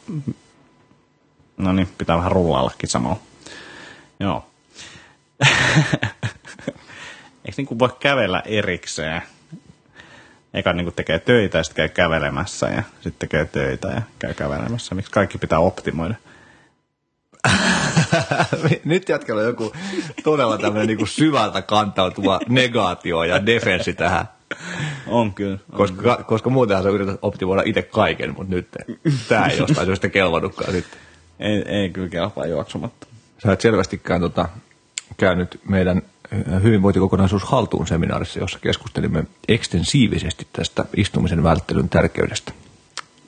no niin, pitää vähän rullaillakin samalla. Joo. Eikö niin kuin voi kävellä erikseen? Eka niin kuin tekee töitä ja sitten käy kävelemässä ja sitten tekee töitä ja käy kävelemässä. Miksi kaikki pitää optimoida? Nyt jätkällä on joku todella tämmöinen niin syvältä kantautuva negaatio ja defenssi tähän. On kyllä. On. Koska, koska muutenhan sä yrität optimoida itse kaiken, mutta nyt tämä ei jostain syystä kelvannutkaan sitten. Ei, ei kyllä kelpaa juoksumatta. Sä et selvästikään tota, käynyt meidän hyvinvointikokonaisuus haltuun seminaarissa, jossa keskustelimme ekstensiivisesti tästä istumisen välttelyn tärkeydestä.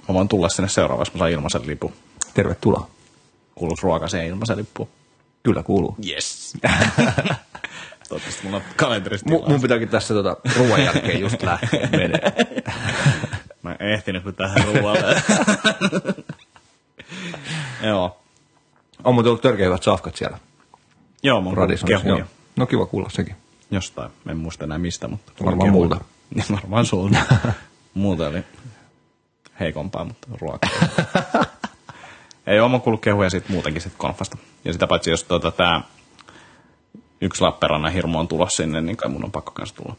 Mä voin tulla sinne seuraavaksi, mä saan ilmaisen lipun. Tervetuloa. Kuuluuko ruokaseen ilmaisen lippu? Kyllä kuuluu. Yes. Toivottavasti mulla on kalenterista tilaa. mun pitääkin tässä tota, ruoan jälkeen just lähteä menee. Mä en ehtinyt tähän ruoalle. Joo. On muuten ollut törkeä hyvät safkat siellä Joo, mun kehuja. Joo. No kiva kuulla sekin. Jostain, en muista enää mistä, mutta... Varmaan multa. Niin, varmaan sulta. Muuta oli heikompaa, mutta ruokaa. Ei ole, mä kuullut kehuja siitä muutenkin sit konfasta. Ja sitä paitsi, jos tota, tää yksi Lappeenrannan hirmu on tulossa sinne, niin kai mun on pakko kanssa tulla.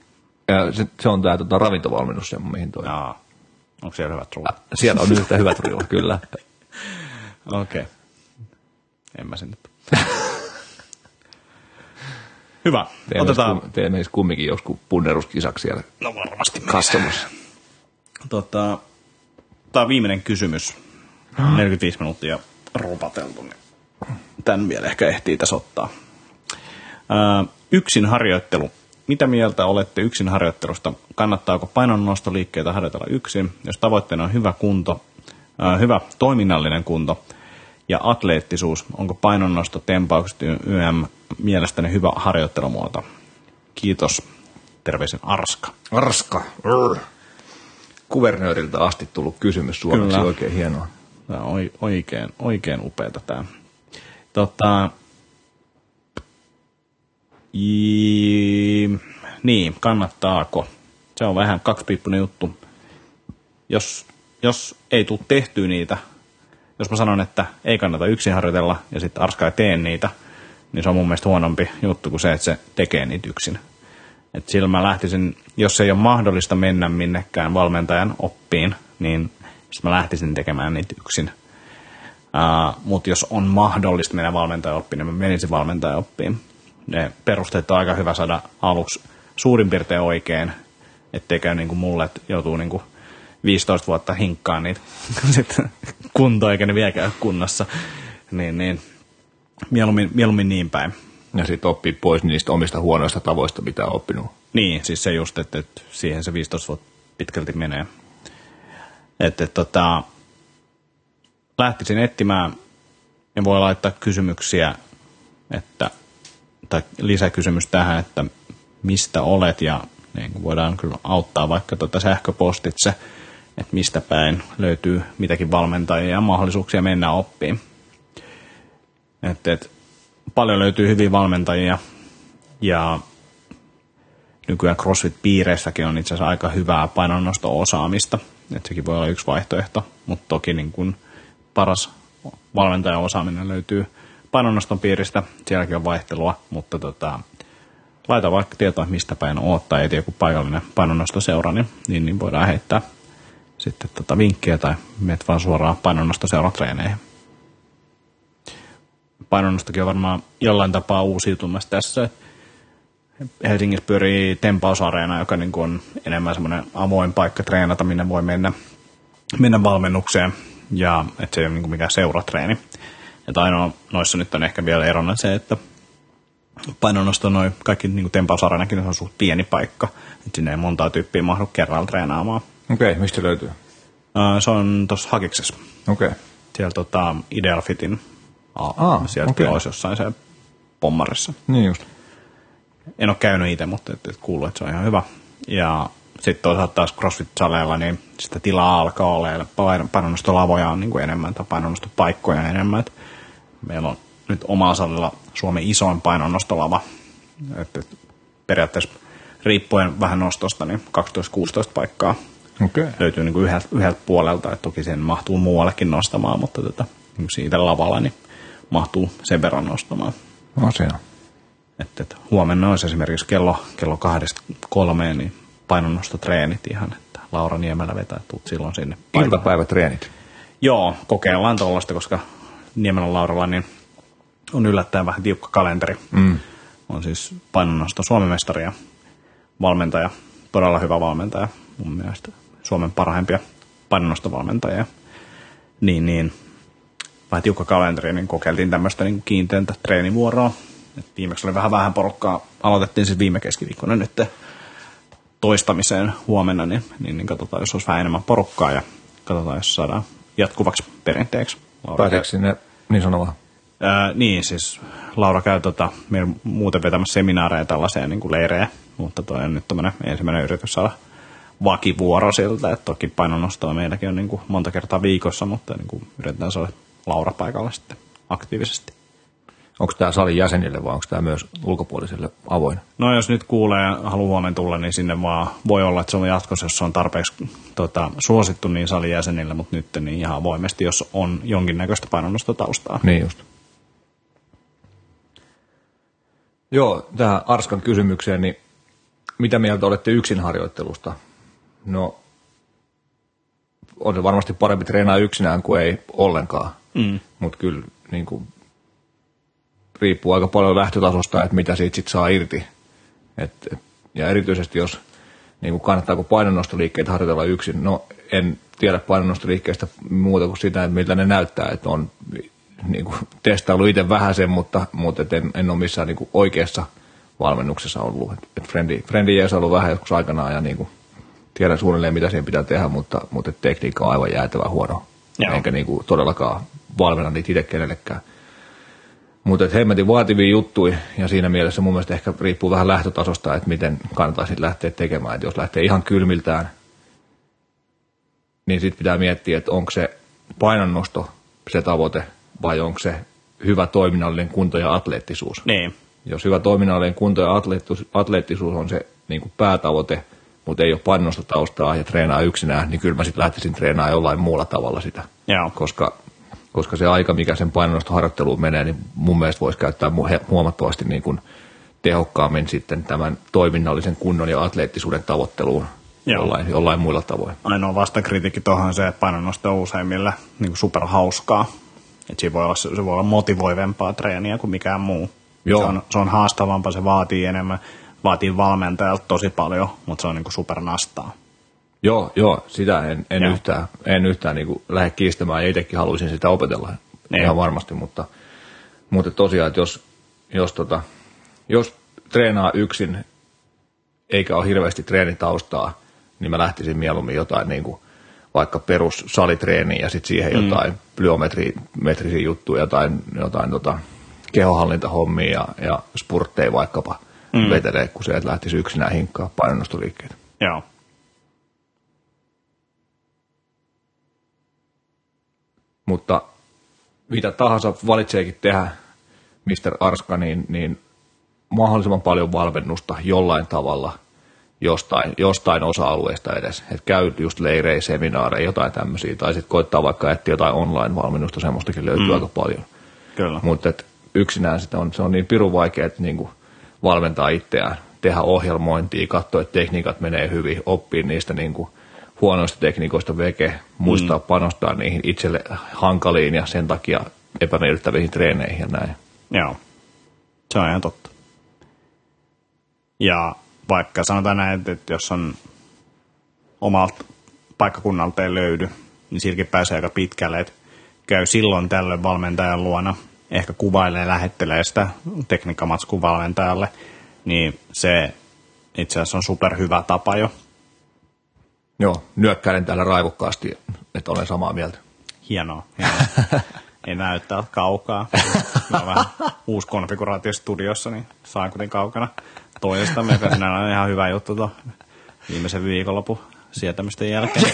Ja se, se on tämä tota, ravintovalmennus, se, mihin toi. Jaa. Onko siellä hyvät ruoat? Siellä on yhtä hyvät ruoat, kyllä. Okei. Okay. En mä sinne. Hyvä. Teemme, Otetaan... Kum, teemme kumminkin joskus punneruskisaksi siellä No varmasti. katsomassa. Tota, tämä on viimeinen kysymys. 45 minuuttia rupateltu, niin tämän vielä ehkä ehtii tässä ottaa. Ää, yksin harjoittelu. Mitä mieltä olette yksin harjoittelusta? Kannattaako painonnostoliikkeitä harjoitella yksin, jos tavoitteena on hyvä kunto, ää, hyvä toiminnallinen kunto ja atleettisuus? Onko painonnosto, tempaukset YM mielestäni hyvä harjoittelumuoto? Kiitos. Terveisin Arska. Arska. Rrr. Kuvernööriltä asti tullut kysymys suomeksi, Kyllä. oikein hienoa. Tämä on oi- oikein, oikein upeata tämä. Tota, i, niin, kannattaako? Se on vähän kaksipiippunen juttu. Jos, jos ei tule tehtyä niitä, jos mä sanon, että ei kannata yksin harjoitella ja sitten Arska ei tee niitä, niin se on mun mielestä huonompi juttu kuin se, että se tekee niitä yksin. Et sillä mä lähtisin, jos ei ole mahdollista mennä minnekään valmentajan oppiin, niin sitten mä lähtisin tekemään niitä yksin. Uh, Mutta jos on mahdollista mennä valmentajan oppiin, niin mä menisin valmentajan oppiin. Ne perusteet on aika hyvä saada aluksi suurin piirtein oikein, ettei käy niin kuin mulle, että joutuu niin kuin 15 vuotta hinkkaan niitä sit kuntoa, eikä ne vieläkään kunnossa. Niin, niin. Mieluummin, mieluummin niin päin. Ja sitten oppii pois niistä omista huonoista tavoista, mitä on oppinut. Niin, siis se just, että, että siihen se 15 vuotta pitkälti menee. Että, että tota, lähtisin etsimään ja voi laittaa kysymyksiä, että, tai lisäkysymys tähän, että mistä olet ja niin voidaan kyllä auttaa vaikka tuota sähköpostitse, että mistä päin löytyy mitäkin valmentajia ja mahdollisuuksia mennä oppiin. Että, että paljon löytyy hyviä valmentajia ja nykyään CrossFit-piireissäkin on itse asiassa aika hyvää painonnosto-osaamista. Että sekin voi olla yksi vaihtoehto, mutta toki niin kuin paras valmentajan osaaminen löytyy painonnoston piiristä. Sielläkin on vaihtelua, mutta tota, laita vaikka tietoa, mistä päin oot tai eti joku paikallinen painonnostoseura, niin, niin, niin voidaan heittää sitten tota vinkkiä tai menet vaan suoraan painonnostoseuran treeneihin. Painonnostokin on varmaan jollain tapaa uusiutumassa tässä, Helsingissä pyörii Tempausareena, joka niin kuin on enemmän semmoinen avoin paikka treenata, minne voi mennä, mennä valmennukseen. Ja että se ei ole niin kuin mikään seuratreeni. Että ainoa noissa nyt on ehkä vielä erona se, että painonnosto noin kaikki niin kuin Tempausarenakin on suht pieni paikka. Että sinne ei montaa tyyppiä mahdu kerralla treenaamaan. Okei, okay, mistä löytyy? Se on tuossa Hakiksessa. Okei. Okay. Siellä tota, Ideal Fitin a- Aa, sieltä okei. olisi jossain se pommarissa. Niin just. en ole käynyt itse, mutta et, et kuuluu, että se on ihan hyvä. Ja sitten toisaalta taas CrossFit-saleilla, niin sitä tilaa alkaa olla, ja pain- painonnostolavoja on niin kuin enemmän, tai painonnostopaikkoja enemmän. Et meillä on nyt omalla salilla Suomen isoin painonnostolava. Et, et periaatteessa riippuen vähän nostosta, niin 12-16 paikkaa. Okay. löytyy niin yhdeltä, yhdeltä puolelta. Et toki sen mahtuu muuallekin nostamaan, mutta tota, niin siitä lavalla niin mahtuu sen verran nostamaan. Asia. Että, että huomenna olisi esimerkiksi kello, kello kahdesta kolmeen niin painonnostotreenit ihan, että Laura Niemelä vetää, tuut silloin sinne. Iltapäivätreenit. Joo, kokeillaan tuollaista, koska Niemelän Lauralla niin on yllättäen vähän tiukka kalenteri. Mm. On siis painonnosto Suomen mestari ja valmentaja, todella hyvä valmentaja, mun mielestä Suomen parhaimpia painonnostovalmentajia. Niin, niin vähän tiukka kalenteri, niin kokeiltiin tämmöistä niin kiinteintä treenivuoroa. Et viimeksi oli vähän vähän porukkaa, aloitettiin siis viime keskiviikkona nyt toistamiseen huomenna, niin, niin, niin katsotaan, jos olisi vähän enemmän porukkaa ja katsotaan, jos saadaan jatkuvaksi perinteeksi. Pääseekö sinne niin sanomaan? Ää, niin, siis Laura käy tota, meillä muuten vetämässä seminaareja tällaisia niin kuin leirejä, mutta toi on nyt tämmöinen ensimmäinen yritys saada vakivuoro siltä, että toki painonnostoa meilläkin on niin kuin monta kertaa viikossa, mutta niin kuin yritetään saada Laura paikalla sitten aktiivisesti. Onko tämä salin jäsenille vai onko tämä myös ulkopuolisille avoin? No jos nyt kuulee ja haluaa huomenna tulla, niin sinne vaan voi olla, että se on jatkossa, jos se on tarpeeksi tota, suosittu niin salin jäsenille, mutta nyt niin ihan avoimesti, jos on jonkinnäköistä painonnostotaustaa. Niin just. Joo, tähän Arskan kysymykseen, niin mitä mieltä olette yksin harjoittelusta? No, on se varmasti parempi treenaa yksinään kuin ei ollenkaan. Mm. Mutta kyllä niin kuin, riippuu aika paljon lähtötasosta, että mitä siitä sit saa irti. Et, et, ja erityisesti jos niin kuin kannattaako painonnostoliikkeitä harjoitella yksin, no en tiedä painonnostoliikkeistä muuta kuin sitä, että miltä ne näyttää, että on niin kuin, testaillut itse vähän sen, mutta, mutta et en, en ole missään niin kuin, oikeassa valmennuksessa ollut. Et, et Frendi, Frendi Jees on ollut vähän joskus aikanaan ja niin kuin, tiedän suunnilleen, mitä siihen pitää tehdä, mutta, mutta tekniikka on aivan jäätävä huono. Joo. Enkä niin kuin, todellakaan valmenna niitä itse kenellekään. Mutta hemmetin vaativia juttuja ja siinä mielessä mun mielestä ehkä riippuu vähän lähtötasosta, että miten kannattaisi lähteä tekemään. Et jos lähtee ihan kylmiltään, niin sitten pitää miettiä, että onko se painonnosto se tavoite vai onko se hyvä toiminnallinen kunto ja atleettisuus. Niin. Jos hyvä toiminnallinen kunto ja atleettisuus on se niin kuin päätavoite, mutta ei ole painonnosta taustaa ja treenaa yksinään, niin kyllä mä sitten lähtisin treenaamaan jollain muulla tavalla sitä. Joo. Koska koska se aika, mikä sen painonnostoharjoitteluun menee, niin mun mielestä voisi käyttää huomattavasti niin kuin tehokkaammin sitten tämän toiminnallisen kunnon ja atleettisuuden tavoitteluun jollain, jollain muilla tavoin. Ainoa vastakritiikki tuohon se, että painonnosto on useimmille niin kuin superhauskaa. Että se voi, olla, se voi olla motivoivempaa treeniä kuin mikään muu. Joo. Se, on, se on haastavampaa, se vaatii enemmän, vaatii valmentajalta tosi paljon, mutta se on niin kuin supernastaa. Joo, joo, sitä en, en joo. yhtään, en yhtään niin kuin lähde kiistämään ja itsekin haluaisin sitä opetella niin. ihan varmasti, mutta, mutta tosiaan, että jos, jos, tota, jos treenaa yksin eikä ole hirveästi treenitaustaa, niin mä lähtisin mieluummin jotain niin kuin vaikka perus salitreeniä ja sitten siihen mm. jotain plyometrisiä juttuja, jotain, jotain tota, kehohallintahommia ja, ja spurtteja vaikkapa mm. vetelee, kun se, että lähtisi yksinään hinkkaa painonnostoliikkeitä. Joo. mutta mitä tahansa valitseekin tehdä Mr. Arska, niin, niin mahdollisimman paljon valmennusta jollain tavalla jostain, jostain osa-alueesta edes. Että käy just leirejä, seminaareja, jotain tämmöisiä, tai sitten koittaa vaikka etsiä jotain online-valmennusta, semmoistakin löytyy mm. aika paljon. Kyllä. Mutta yksinään sitä on, se on niin pirun vaikea, että niinku valmentaa itseään, tehdä ohjelmointia, katsoa, että tekniikat menee hyvin, oppii niistä niinku huonoista tekniikoista veke, muistaa mm. panostaa niihin itselle hankaliin ja sen takia epämiellyttäviin treeneihin ja näin. Joo, se on ihan totta. Ja vaikka sanotaan näin, että jos on omalta paikkakunnalta ei löydy, niin silläkin pääsee aika pitkälle, että käy silloin tällöin valmentajan luona, ehkä kuvailee ja lähettelee sitä tekniikkamatskun valmentajalle, niin se itse asiassa on superhyvä tapa jo Joo, nyökkäilen täällä raivokkaasti, että olen samaa mieltä. Hienoa. hienoa. Ei näyttää kaukaa. Mä on vähän uusi konfiguraatio studiossa, niin saan kuitenkin kaukana toisesta, mikä sinä on ihan hyvä juttu tuo viimeisen viikonlopun sietämisten jälkeen.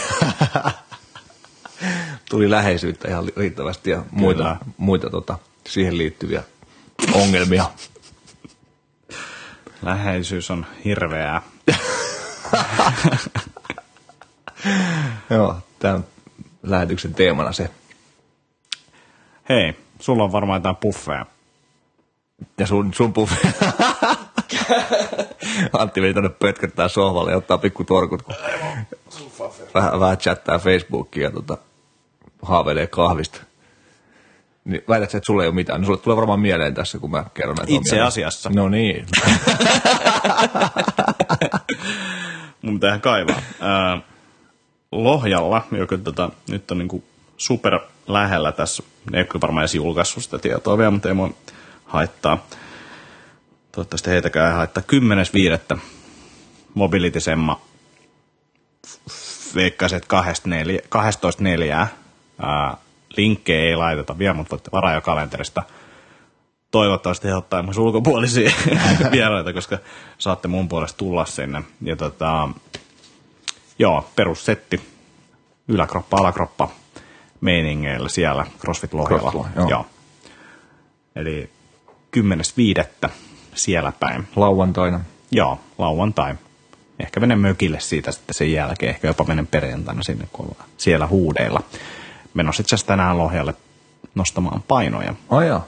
Tuli läheisyyttä ihan riittävästi ja muita, muita tota, siihen liittyviä ongelmia. Läheisyys on hirveää. Joo, tämän lähetyksen teemana se. Hei, sulla on varmaan jotain puffeja. Ja sun, sun puffe. Antti vei tuonne pötköttää sohvalle ja ottaa pikku torkut, kun vähän, vähän chattaa Facebookia ja tota, haaveilee kahvista. Niin väität sä, että sulla ei ole mitään. No sulle tulee varmaan mieleen tässä, kun mä kerron näitä Itse asiassa. No niin. Mun pitää kaivaa. Lohjalla, joka tota, nyt on niin super lähellä tässä, ei ole varmaan edes julkaissut sitä tietoa vielä, mutta ei mua haittaa. Toivottavasti heitäkään ei haittaa. 10.5. Mobility Semma veikkaisin, että 12.4. Linkkejä ei laiteta vielä, mutta voitte varaa jo kalenterista. Toivottavasti he ottaa myös ulkopuolisia vieraita, koska saatte mun puolesta tulla sinne. Ja tota, joo, perussetti, yläkroppa, alakroppa meiningeillä siellä CrossFit Lohjalla. CrossFit, joo. joo. Eli 10.5. siellä päin. Lauantaina. Joo, lauantai. Ehkä menen mökille siitä sitten sen jälkeen, ehkä jopa menen perjantaina sinne, kun ollaan siellä huudeilla. Menossa itse asiassa tänään Lohjalle nostamaan painoja. Oh, joo.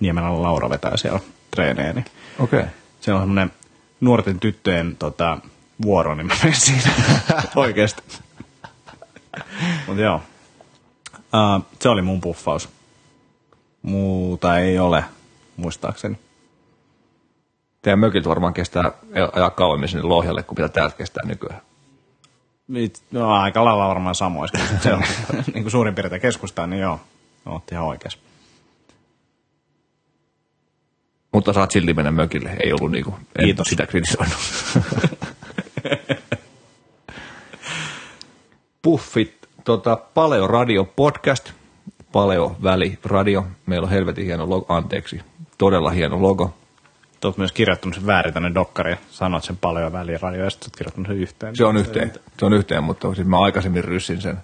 Niemelän Laura vetää siellä treeneeni. Okei. Okay. Siellä on semmoinen nuorten tyttöjen tota, vuoro, niin mä menen siinä oikeasti. Mutta joo, uh, se oli mun puffaus. Muuta ei ole, muistaakseni. Teidän mökiltä varmaan kestää ajaa kauemmin sinne Lohjalle, kuin mitä täältä kestää nykyään. No, aika lailla varmaan samoissa, se on niin kuin suurin piirtein keskustaa, niin joo, oot ihan oikeassa. Mutta saat silti mennä mökille, ei ollut niinku, en Kiitos. sitä kritisoinut. Puffit, tota, Paleo Radio Podcast, Paleo Väli Radio. Meillä on helvetin hieno logo, anteeksi, todella hieno logo. Oot myös kirjoittanut sen väärin tänne dokkariin. Sanoit sen paljon väliradio ja sitten oot kirjoittanut sen yhteen. Se on yhteen, se on yhteen mutta siis mä aikaisemmin ryssin sen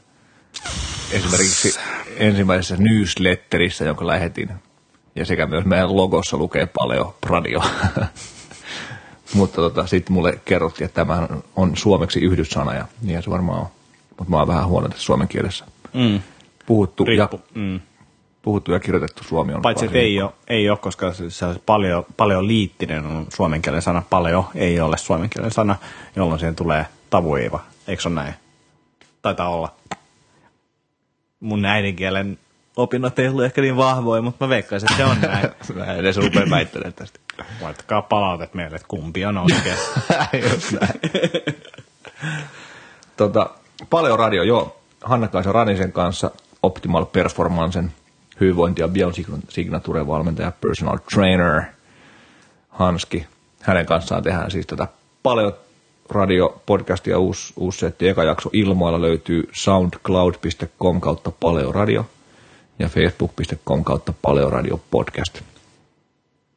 esimerkiksi ensimmäisessä newsletterissä, jonka lähetin. Ja sekä myös meidän logossa lukee paljon radio. mutta tota, sitten mulle kerrottiin, että tämä on suomeksi yhdyssana ja niin se varmaan on. Mutta mä oon vähän huono tässä suomen kielessä. Mm. Puhuttu ja, Riippu. Mm. Puhuttu ja kirjoitettu suomi on Paitsi, että ei ole, ei ole koska se, se paljon, paljon liittinen on suomen kielen sana. Paljon ei ole suomen kielen sana, jolloin siihen tulee tavuiva. Eikö se ole näin? Taitaa olla. Mun äidinkielen opinnot ei ollut ehkä niin vahvoja, mutta mä veikkaisin, että se on näin. Mä en edes rupea väittelemään tästä. Laittakaa palautet meille, että kumpi on oikein. Just näin. tota, paljon radio, joo. Hanna-Kaisa Ranisen kanssa Optimal Performancen hyvinvointi- ja biosignature valmentaja, personal trainer Hanski. Hänen kanssaan tehdään siis tätä paljon radio podcastia uusi, uusi setti. Eka jakso ilmoilla löytyy soundcloud.com kautta paljon radio ja facebook.com kautta paljon radio podcast.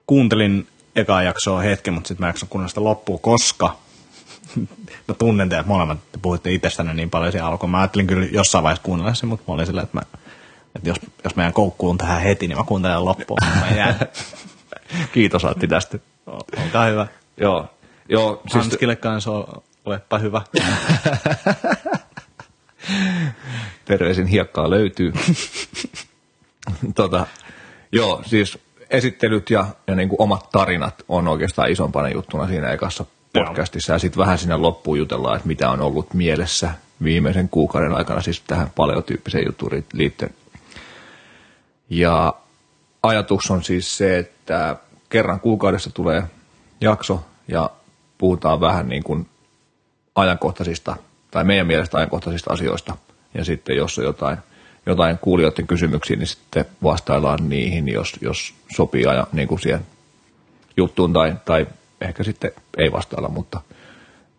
Kuuntelin ekaa jaksoa hetken, mutta sitten mä jakson kuunnella loppuun, koska mä tunnen teidät molemmat, te puhuitte itsestänne niin paljon siinä alkuun. Mä ajattelin kyllä jossain vaiheessa kuunnella sen, mutta mä olin silleen, että, mä, että jos, jos meidän koukkuun tähän heti, niin mä kuuntelen loppuun. Mä jään. Kiitos Antti tästä. Olkaa hyvä. Joo, joo siis Hanskille kanssa olepa hyvä. terveisin hiekkaa löytyy. tota, joo, siis esittelyt ja, ja niin kuin omat tarinat on oikeastaan isompana juttuna siinä ekassa podcastissa. Ja sitten vähän sinne loppuun jutellaan, että mitä on ollut mielessä viimeisen kuukauden aikana, siis tähän paljon tyyppiseen juttuun liittyen. Ja ajatus on siis se, että kerran kuukaudessa tulee jakso ja puhutaan vähän niin kuin ajankohtaisista, tai meidän mielestä ajankohtaisista asioista. Ja sitten jos on jotain, jotain kuulijoiden kysymyksiä, niin sitten vastaillaan niihin, jos, jos sopii ajan niin kuin siihen juttuun, tai, tai ehkä sitten ei vastailla, mutta,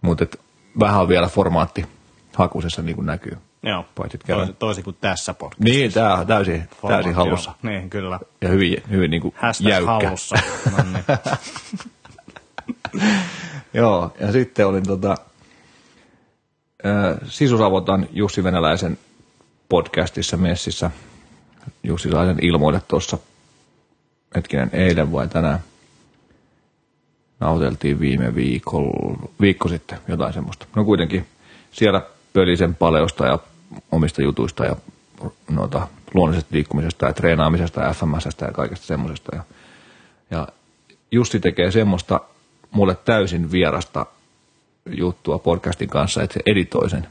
mutta et vähän on vielä formaatti hakusessa niin kuin näkyy. Joo, Paitsi, toisin, toisin kuin tässä podcastissa. Niin, tämä on täysin, täysin hallussa. Niin, kyllä. Ja hyvin, hyvin niin kuin Hashtag jäykkä. hallussa. No niin. Joo, ja sitten olin tota, Sisusavotan Jussi Venäläisen podcastissa messissä. Jussi sai sen ilmoille tuossa, hetkinen, eilen vai tänään. Nauteltiin viime viikolla, viikko sitten, jotain semmoista. No kuitenkin siellä pölisen paleosta ja omista jutuista ja noita luonnollisesta liikkumisesta ja treenaamisesta ja FMSstä ja kaikesta semmoisesta. Ja, ja Jussi tekee semmoista mulle täysin vierasta juttua podcastin kanssa, että se editoi sen.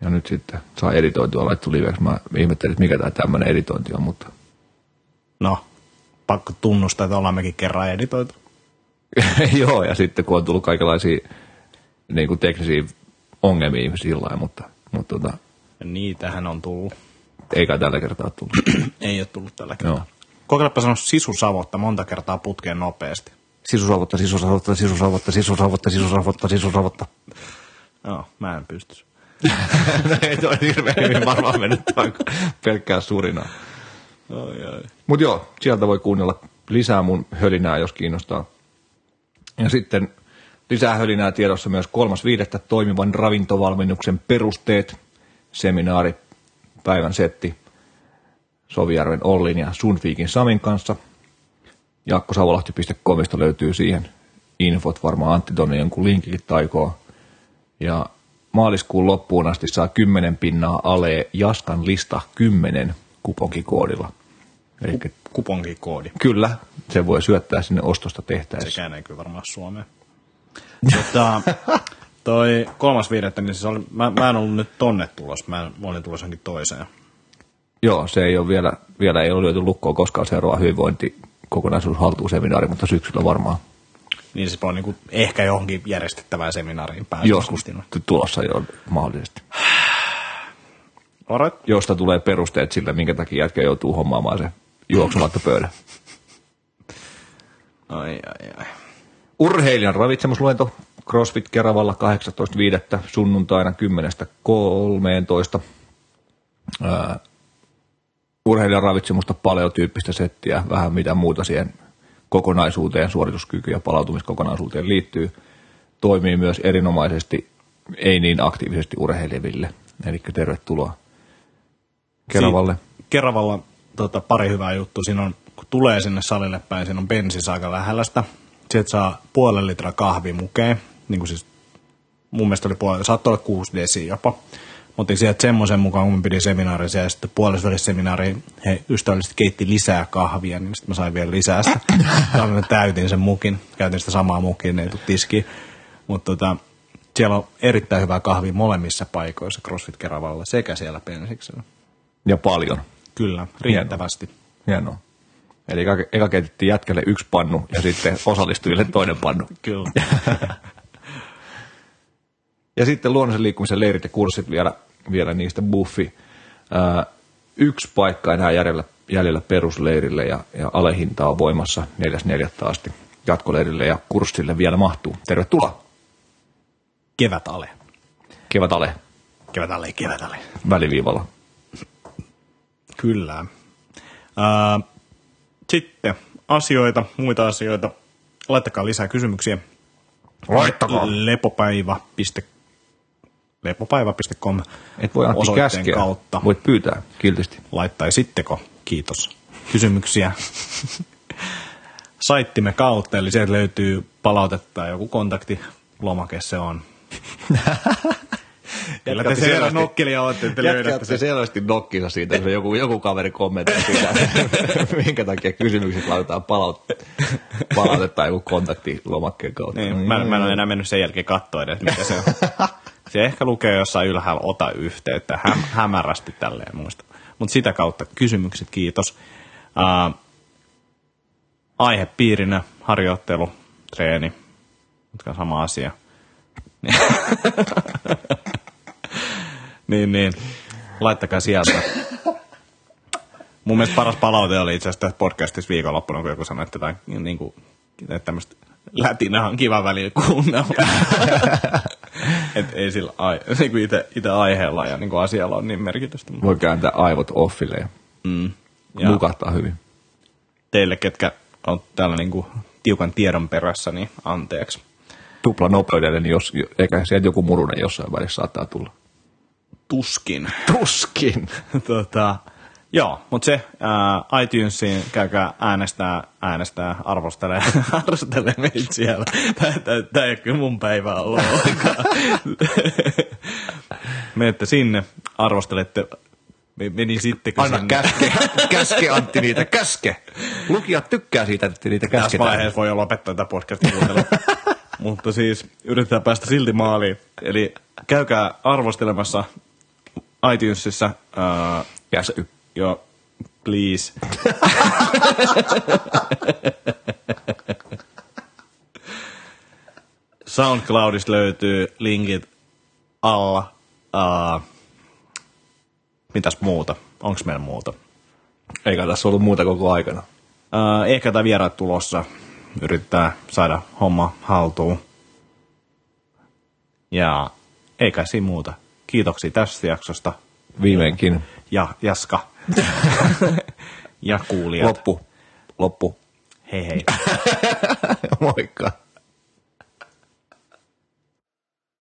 Ja nyt sitten saa editoitua laittu liveksi. Mä ihmettelin, että mikä tämä tämmöinen editointi on, mutta No, pakko tunnustaa, että ollaan mekin kerran editoitu. joo, ja sitten kun on tullut kaikenlaisia niin kuin teknisiä ongelmia sillä lailla, mutta, mutta tota, niitähän on tullut. eikä tällä kertaa tullut. Ei ole tullut tällä kertaa. Joo. Kokeilepa sanoa sisusavotta monta kertaa putkeen nopeasti. Sisusavotta, sisusavotta, sisusavotta, sisusavotta, sisusavotta, sisusavotta. Joo, mä en pysty. no ei toi hirveän hyvin varmaan mennyt pelkkää surinaa. Oi, oi. Mutta joo, sieltä voi kuunnella lisää mun hölinää, jos kiinnostaa. Ja sitten lisää hölinää tiedossa myös kolmas viidettä toimivan ravintovalmennuksen perusteet, seminaari, päivän setti Sovijärven Ollin ja Sunfiikin Samin kanssa. Jakkosavolahti.comista löytyy siihen infot, varmaan Antti tonne jonkun linkikin taikoo. Ja maaliskuun loppuun asti saa 10 pinnaa ale Jaskan lista 10 kuponkikoodilla. Eli Kuponkikoodi. kyllä, se voi syöttää sinne ostosta tehtäessä. Sekään ei kyllä varmaan Suomeen. Tota, toi kolmas viidettä, niin se oli, mä, mä en ollut nyt tonne tulos, mä, en, mä olin tulossa johonkin toiseen. Joo, se ei ole vielä, vielä ei ole lyöty lukkoon koskaan seuraava hyvinvointi kokonaisuus mutta syksyllä varmaan. Niin se on niin kuin ehkä johonkin järjestettävään seminaariin Joskus pääsystin. tulossa jo mahdollisesti. Alright. Josta tulee perusteet sille, minkä takia jätkä joutuu hommaamaan se juoksumatta pöydän. Ai, ai, ai. Urheilijan ravitsemusluento CrossFit Keravalla 18.5. sunnuntaina 10.13. Ää, urheilijan ravitsemusta paljon tyyppistä settiä, vähän mitä muuta siihen kokonaisuuteen, suorituskyky- ja palautumiskokonaisuuteen liittyy. Toimii myös erinomaisesti, ei niin aktiivisesti urheileville. Eli tervetuloa Keravalle. Si- Keravalla tota, pari hyvää juttua. Siinä on, kun tulee sinne salille päin, siinä on bensis aika lähellä sitä. Sieltä saa puolen litraa kahvi mukeen. Niin kuin siis, mun mielestä oli puoli, saattoi olla kuusi desiä jopa. Mä otin sieltä semmoisen mukaan, kun mä pidin seminaarin siellä, ja sitten puolessa seminaariin he ystävällisesti keitti lisää kahvia, niin sitten mä sain vielä lisää sitä. Mä täytin sen mukin, käytin sitä samaa mukin, ne ei tule tiskiin. Mutta tota, siellä on erittäin hyvää kahvia molemmissa paikoissa CrossFit Keravalla sekä siellä Pensiksellä. Ja paljon. Kyllä, riittävästi. Hienoa. Eli eka, eka keitettiin jätkälle yksi pannu ja sitten osallistujille toinen pannu. Kyllä. Ja sitten luonnollisen liikkumisen leirit ja kurssit vielä, vielä niistä buffi. Ää, yksi paikka enää jäljellä, jäljellä perusleirille ja, ja alehinta on voimassa 4.4. asti jatkoleirille ja kurssille vielä mahtuu. Tervetuloa. Kevät ale. Kevät ale Kevät ale, kevät ale. väliviivalla. Kyllä. Ää, sitten asioita, muita asioita. Laittakaa lisää kysymyksiä. Laittakaa. Lepopäivä. Lepopäivä.com Et voi Antti käskeä, kautta. voit pyytää kiltisti. Laittaisitteko? Kiitos. Kysymyksiä. Saittimme kautta, eli sieltä löytyy palautetta ja joku kontakti. Lomake se on. Kyllä te siellä nokkelia olette, että löydätte sen. selvästi nokkinsa siitä, jos joku, joku kaveri kommentoi siitä, minkä takia kysymykset laitetaan palaut- palautetta joku kontakti lomakkeen kautta. Niin, mä, mä en ole enää mennyt sen jälkeen katsoa edes, mikä se on. Se ehkä lukee jossain ylhäällä ota yhteyttä, häm, hämärästi tälleen muista. Mutta sitä kautta kysymykset, kiitos. Uh, aihepiirinä harjoittelu, treeni, jotka on sama asia. niin, niin. Laittakaa sieltä. Mun mielestä paras palaute oli itse asiassa tässä podcastissa viikonloppuna, kun joku sanoi, että, jotain, niin kuin, että tämmöistä lätinä on kiva välillä kuunnella. Et ei sillä ai, niin kuin aiheella ja niin kuin asialla on niin merkitystä. Voi kääntää aivot offille ja, Mm. ja. nukahtaa hyvin. teille, ketkä on täällä niin kuin tiukan tiedon perässä, niin anteeksi. Tupla nopeudelle, niin jos, eikä sieltä joku murunen jossain välissä saattaa tulla. Tuskin. Tuskin. tota, joo, mutta se ää, iTunesiin käykää äänestää, äänestää, arvostelee, arvostelee meitä siellä. Tämä ei ole kyllä mun päivä ollut ollenkaan. Menette sinne, arvostelette, me- meni sittenkö Anna sinne. käske, käske Antti niitä, käske. Lukijat tykkää siitä, että niitä Tässä käsketään. vaiheessa voi jo lopettaa tätä podcastia kuuntelua. Mutta siis yritetään päästä silti maaliin. Eli käykää arvostelemassa iTunesissa. Uh, Käsky. joo, please. SoundCloudista löytyy linkit alla. Uh, mitäs muuta? Onko meillä muuta? Eikä tässä ollut muuta koko aikana. Uh, ehkä tämä vieraat tulossa. Yrittää saada homma haltuun. Ja ei kai siinä muuta. Kiitoksia tästä jaksosta. Viimeinkin. Ja Jaska. ja kuulijat. Loppu. Loppu. Hei hei. Moikka.